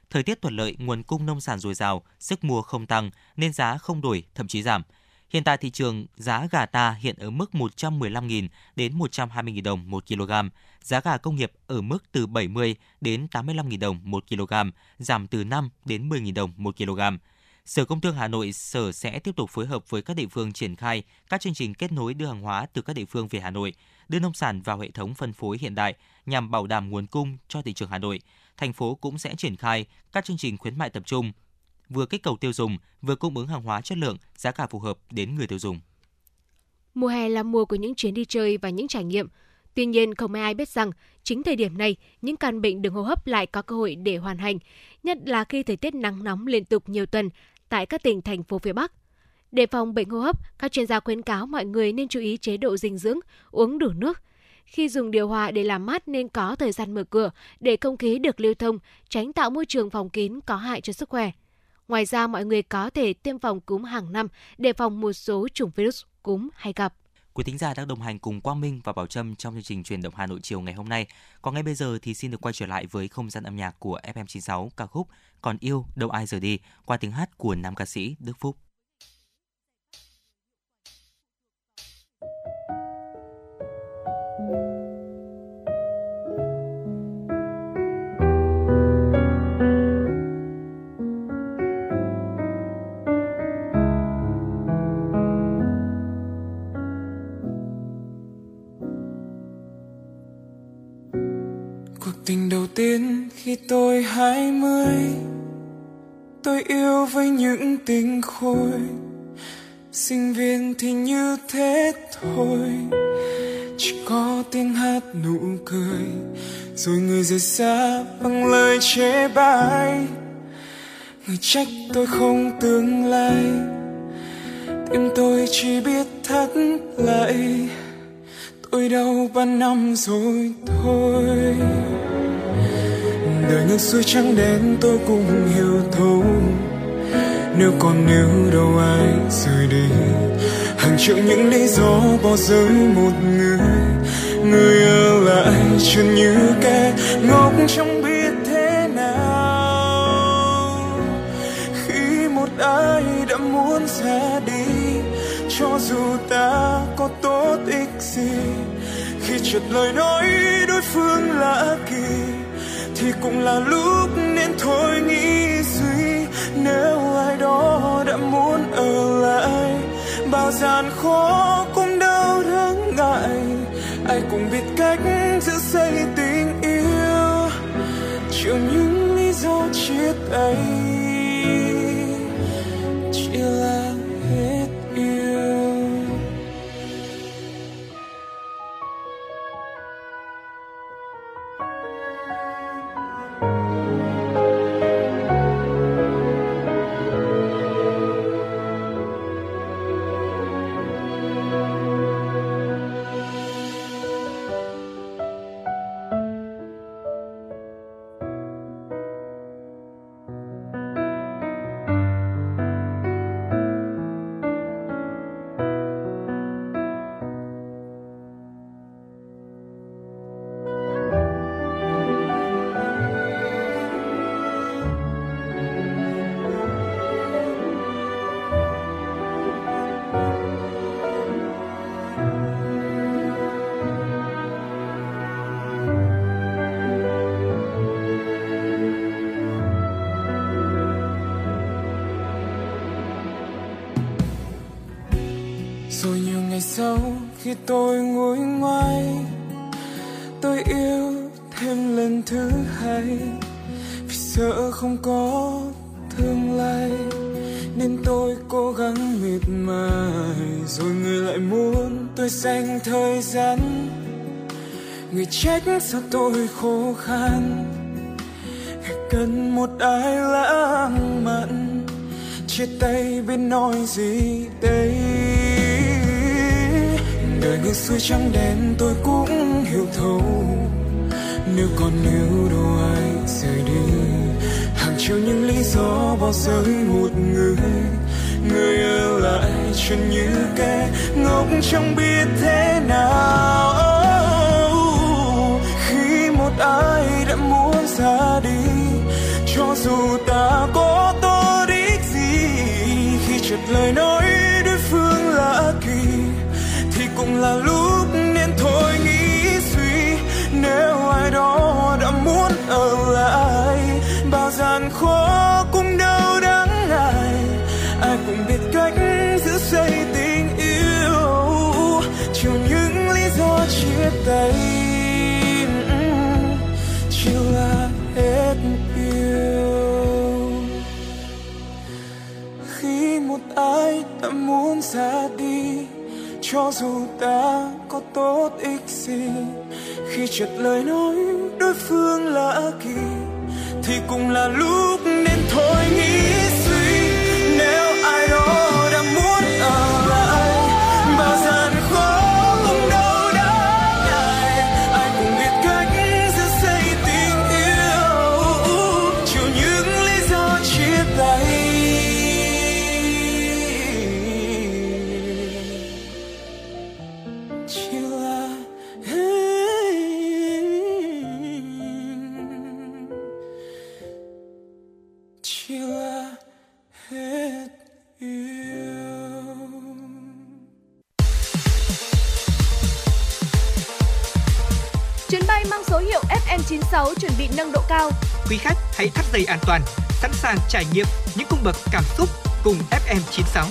Thời tiết thuận lợi, nguồn cung nông sản dồi dào, sức mua không tăng nên giá không đổi, thậm chí giảm. Hiện tại thị trường giá gà ta hiện ở mức 115.000 đến 120.000 đồng 1 kg, giá gà công nghiệp ở mức từ 70 đến 85.000 đồng 1 kg, giảm từ 5 đến 10.000 đồng 1 kg. Sở Công Thương Hà Nội Sở sẽ tiếp tục phối hợp với các địa phương triển khai các chương trình kết nối đưa hàng hóa từ các địa phương về Hà Nội, đưa nông sản vào hệ thống phân phối hiện đại nhằm bảo đảm nguồn cung cho thị trường Hà Nội. Thành phố cũng sẽ triển khai các chương trình khuyến mại tập trung, vừa kích cầu tiêu dùng, vừa cung ứng hàng hóa chất lượng, giá cả phù hợp đến người tiêu dùng. Mùa hè là mùa của những chuyến đi chơi và những trải nghiệm. Tuy nhiên, không ai biết rằng chính thời điểm này, những căn bệnh đường hô hấp lại có cơ hội để hoàn hành, nhất là khi thời tiết nắng nóng liên tục nhiều tuần tại các tỉnh thành phố phía Bắc. Để phòng bệnh hô hấp, các chuyên gia khuyến cáo mọi người nên chú ý chế độ dinh dưỡng, uống đủ nước. Khi dùng điều hòa để làm mát nên có thời gian mở cửa để không khí được lưu thông, tránh tạo môi trường phòng kín có hại cho sức khỏe. Ngoài ra, mọi người có thể tiêm phòng cúm hàng năm để phòng một số chủng virus cúm hay gặp. Quý thính giả đang đồng hành cùng Quang Minh và Bảo Trâm trong chương trình truyền động Hà Nội chiều ngày hôm nay. Còn ngay bây giờ thì xin được quay trở lại với không gian âm nhạc của FM96 ca khúc Còn yêu, đâu ai rời đi qua tiếng hát của nam ca sĩ Đức Phúc. Tiên khi tôi hai mươi. Tôi yêu với những tình khôi. Sinh viên thì như thế thôi. Chỉ có tiếng hát nụ cười. Rồi người rời xa bằng lời chế bai. Người trách tôi không tương lai. Tim tôi chỉ biết thắt lại tôi đau ba năm rồi thôi đời ngược xuôi trắng đen tôi cũng hiểu thấu. Nếu còn nếu đâu ai rời đi, hàng triệu những lý do bỏ rơi một người. Người ở lại chân như kẻ ngốc trong biết thế nào. Khi một ai đã muốn ra đi, cho dù ta có tốt ích gì, khi chợt lời nói đối phương lạ kỳ thì cũng là lúc nên thôi nghĩ suy. Nếu ai đó đã muốn ở lại, bao gian khó cũng đâu đáng ngại. Ai cũng biết cách giữ xây tình yêu. Chịu những lý do chia tay rồi nhiều ngày sau khi tôi ngồi ngoài, tôi yêu thêm lần thứ hai. Vì sợ không có tương lai nên tôi cố gắng miệt mài. Rồi người lại muốn tôi dành thời gian. Người trách sao tôi khô khan. Người cần một ai lãng mạn, chia tay biết nói gì đây? Đời ngược xuôi trắng đen, tôi cũng hiểu thấu. Nếu còn yêu đâu ai rời đi, hàng triệu những lý do bỏ rơi một người. Người ở lại chân như kẻ ngốc chẳng biết thế nào. Khi một ai đã muốn ra đi, cho dù ta có tốt đích gì, khi chợt lời nói là lúc nên thôi nghĩ suy. Nếu ai đó đã muốn ở lại, bao gian khó cũng đâu đáng ngại. Ai cũng biết cách giữ xây tình yêu. Chiều những lý do chia tay, chỉ là hết yêu. Khi một ai đã muốn ra đi cho dù ta có tốt ích gì, khi chợt lời nói đối phương lạ kỳ, thì cũng là lúc nên thôi nghĩ. 96 chuẩn bị nâng độ cao. Quý khách hãy thắt dây an toàn, sẵn sàng trải nghiệm những cung bậc cảm xúc cùng FM 96.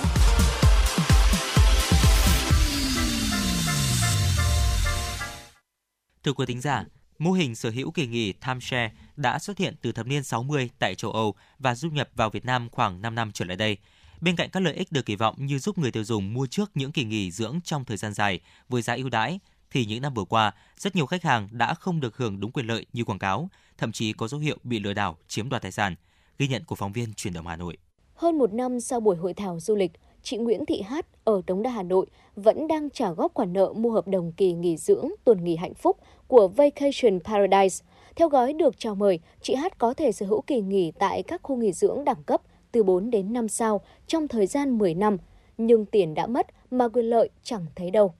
Thưa quý thính giả, mô hình sở hữu kỳ nghỉ timeshare đã xuất hiện từ thập niên 60 tại châu Âu và du nhập vào Việt Nam khoảng 5 năm trở lại đây. Bên cạnh các lợi ích được kỳ vọng như giúp người tiêu dùng mua trước những kỳ nghỉ dưỡng trong thời gian dài với giá ưu đãi, thì những năm vừa qua, rất nhiều khách hàng đã không được hưởng đúng quyền lợi như quảng cáo, thậm chí có dấu hiệu bị lừa đảo chiếm đoạt tài sản. Ghi nhận của phóng viên Truyền động Hà Nội. Hơn một năm sau buổi hội thảo du lịch, chị Nguyễn Thị Hát ở Đống Đa Hà Nội vẫn đang trả góp khoản nợ mua hợp đồng kỳ nghỉ dưỡng tuần nghỉ hạnh phúc của Vacation Paradise. Theo gói được chào mời, chị Hát có thể sở hữu kỳ nghỉ tại các khu nghỉ dưỡng đẳng cấp từ 4 đến 5 sao trong thời gian 10 năm, nhưng tiền đã mất mà quyền lợi chẳng thấy đâu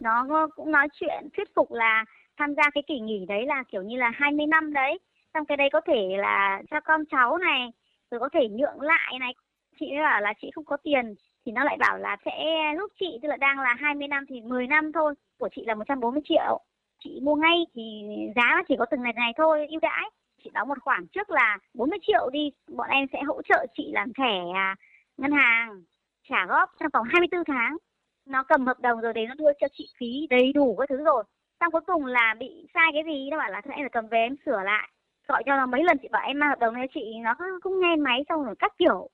nó cũng nói chuyện thuyết phục là tham gia cái kỳ nghỉ đấy là kiểu như là 20 năm đấy. Xong cái đấy có thể là cho con cháu này, rồi có thể nhượng lại này. Chị ấy bảo là chị không có tiền, thì nó lại bảo là sẽ giúp chị, tức là đang là 20 năm thì 10 năm thôi, của chị là 140 triệu. Chị mua ngay thì giá nó chỉ có từng này này thôi, ưu đãi. Chị đóng một khoản trước là 40 triệu đi, bọn em sẽ hỗ trợ chị làm thẻ à, ngân hàng, trả góp trong vòng 24 tháng nó cầm hợp đồng rồi đấy, nó đưa cho chị phí đầy đủ các thứ rồi. Xong cuối cùng là bị sai cái gì? Nó bảo là thôi, em phải cầm về em sửa lại. Gọi cho nó mấy lần, chị bảo em mang hợp đồng này chị. Nó cũng nghe máy xong rồi các kiểu.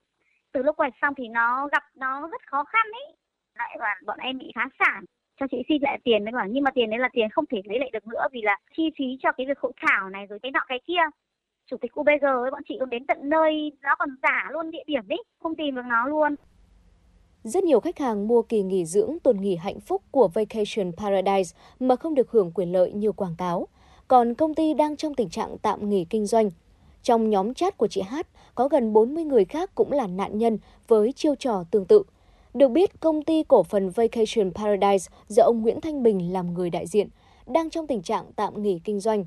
Từ lúc quay xong thì nó gặp nó rất khó khăn ấy. Lại và bọn em bị phá sản. Cho chị xin lại tiền. Đấy bảo, nhưng mà tiền đấy là tiền không thể lấy lại được nữa vì là chi phí cho cái việc hội thảo này rồi cái nọ cái kia. Chủ tịch UBG ấy, bọn chị còn đến tận nơi, nó còn giả luôn địa điểm ấy. Không tìm được nó luôn. Rất nhiều khách hàng mua kỳ nghỉ dưỡng tuần nghỉ hạnh phúc của Vacation Paradise mà không được hưởng quyền lợi như quảng cáo. Còn công ty đang trong tình trạng tạm nghỉ kinh doanh. Trong nhóm chat của chị Hát, có gần 40 người khác cũng là nạn nhân với chiêu trò tương tự. Được biết, công ty cổ phần Vacation Paradise do ông Nguyễn Thanh Bình làm người đại diện, đang trong tình trạng tạm nghỉ kinh doanh.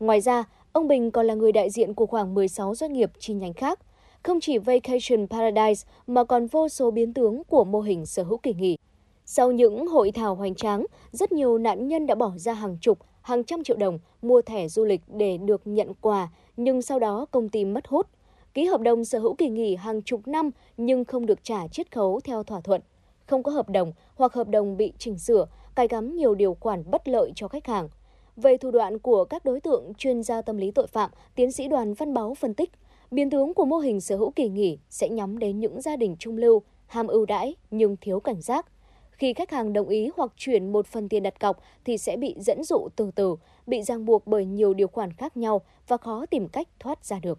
Ngoài ra, ông Bình còn là người đại diện của khoảng 16 doanh nghiệp chi nhánh khác. Không chỉ Vacation Paradise mà còn vô số biến tướng của mô hình sở hữu kỳ nghỉ. Sau những hội thảo hoành tráng, rất nhiều nạn nhân đã bỏ ra hàng chục, hàng trăm triệu đồng mua thẻ du lịch để được nhận quà, nhưng sau đó công ty mất hút. Ký hợp đồng sở hữu kỳ nghỉ hàng chục năm nhưng không được trả chiết khấu theo thỏa thuận. Không có hợp đồng hoặc hợp đồng bị chỉnh sửa, cài cắm nhiều điều khoản bất lợi cho khách hàng. Về thủ đoạn của các đối tượng chuyên gia tâm lý tội phạm, tiến sĩ Đoàn Văn Báo phân tích, biến tướng của mô hình sở hữu kỳ nghỉ sẽ nhắm đến những gia đình trung lưu, ham ưu đãi nhưng thiếu cảnh giác. Khi khách hàng đồng ý hoặc chuyển một phần tiền đặt cọc thì sẽ bị dẫn dụ từ từ, bị ràng buộc bởi nhiều điều khoản khác nhau và khó tìm cách thoát ra được.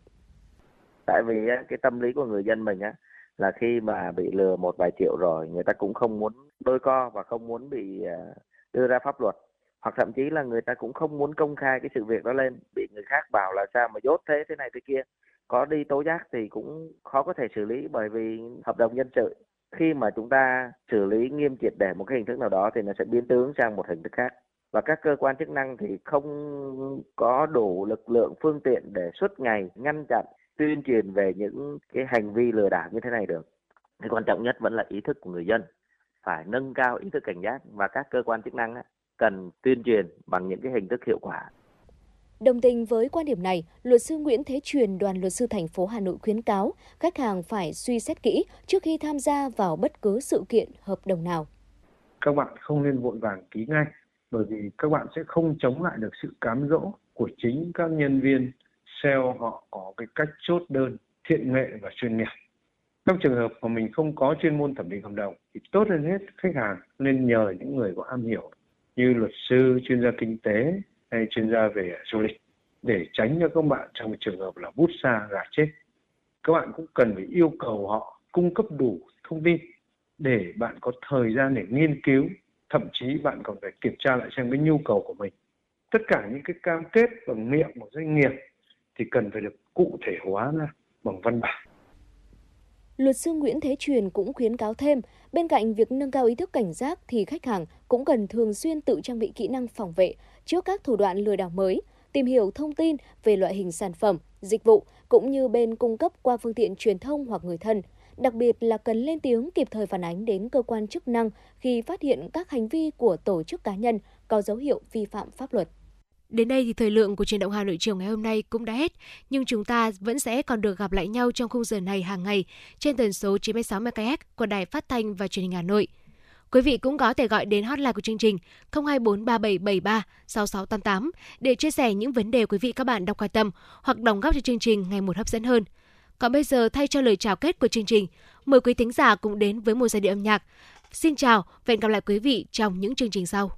Tại vì cái tâm lý của người dân mình á là khi mà bị lừa một vài triệu rồi, người ta cũng không muốn đôi co và không muốn bị à, đưa ra pháp luật hoặc thậm chí là người ta cũng không muốn công khai cái sự việc đó lên bị người khác bảo là sao mà dốt thế thế này thế kia có đi tố giác thì cũng khó có thể xử lý bởi vì hợp đồng nhân sự. Khi mà chúng ta xử lý nghiêm triệt để một cái hình thức nào đó thì nó sẽ biến tướng sang một hình thức khác. Và các cơ quan chức năng thì không có đủ lực lượng, phương tiện để suốt ngày ngăn chặn, tuyên truyền về những cái hành vi lừa đảo như thế này được. Cái quan trọng nhất vẫn là ý thức của người dân, phải nâng cao ý thức cảnh giác. Và các cơ quan chức năng cần tuyên truyền bằng những cái hình thức hiệu quả. Đồng tình với quan điểm này, luật sư Nguyễn Thế Truyền, đoàn luật sư thành phố Hà Nội khuyến cáo khách hàng phải suy xét kỹ trước khi tham gia vào bất cứ sự kiện hợp đồng nào. Các bạn không nên vội vàng ký ngay bởi vì các bạn sẽ không chống lại được sự cám dỗ của chính các nhân viên sale họ có cái cách chốt đơn thiện nghệ và chuyên nghiệp. Trong trường hợp mà mình không có chuyên môn thẩm định hợp đồng thì tốt hơn hết khách hàng nên nhờ những người có am hiểu như luật sư, chuyên gia kinh tế hay chuyên gia về à, du lịch để tránh cho các bạn trong trường hợp là bút xa gà chết. Các bạn cũng cần phải yêu cầu họ cung cấp đủ thông tin để bạn có thời gian để nghiên cứu, thậm chí bạn còn phải kiểm tra lại xem cái nhu cầu của mình. Tất cả những cái cam kết bằng miệng của doanh nghiệp thì cần phải được cụ thể hóa ra bằng văn bản. Luật sư Nguyễn Thế Truyền cũng khuyến cáo thêm, bên cạnh việc nâng cao ý thức cảnh giác thì khách hàng cũng cần thường xuyên tự trang bị kỹ năng phòng vệ trước các thủ đoạn lừa đảo mới, tìm hiểu thông tin về loại hình sản phẩm, dịch vụ cũng như bên cung cấp qua phương tiện truyền thông hoặc người thân. Đặc biệt là cần lên tiếng kịp thời phản ánh đến cơ quan chức năng khi phát hiện các hành vi của tổ chức cá nhân có dấu hiệu vi phạm pháp luật. Đến đây thì thời lượng của truyền động Hà Nội chiều ngày hôm nay cũng đã hết, nhưng chúng ta vẫn sẽ còn được gặp lại nhau trong khung giờ này hàng ngày trên tần số 96 MHz của Đài Phát thanh và Truyền hình Hà Nội. Quý vị cũng có thể gọi đến hotline của chương trình 0243773 6688 để chia sẻ những vấn đề quý vị các bạn đang quan tâm hoặc đóng góp cho chương trình ngày một hấp dẫn hơn. Còn bây giờ thay cho lời chào kết của chương trình, mời quý thính giả cùng đến với một giai điệu âm nhạc. Xin chào và hẹn gặp lại quý vị trong những chương trình sau.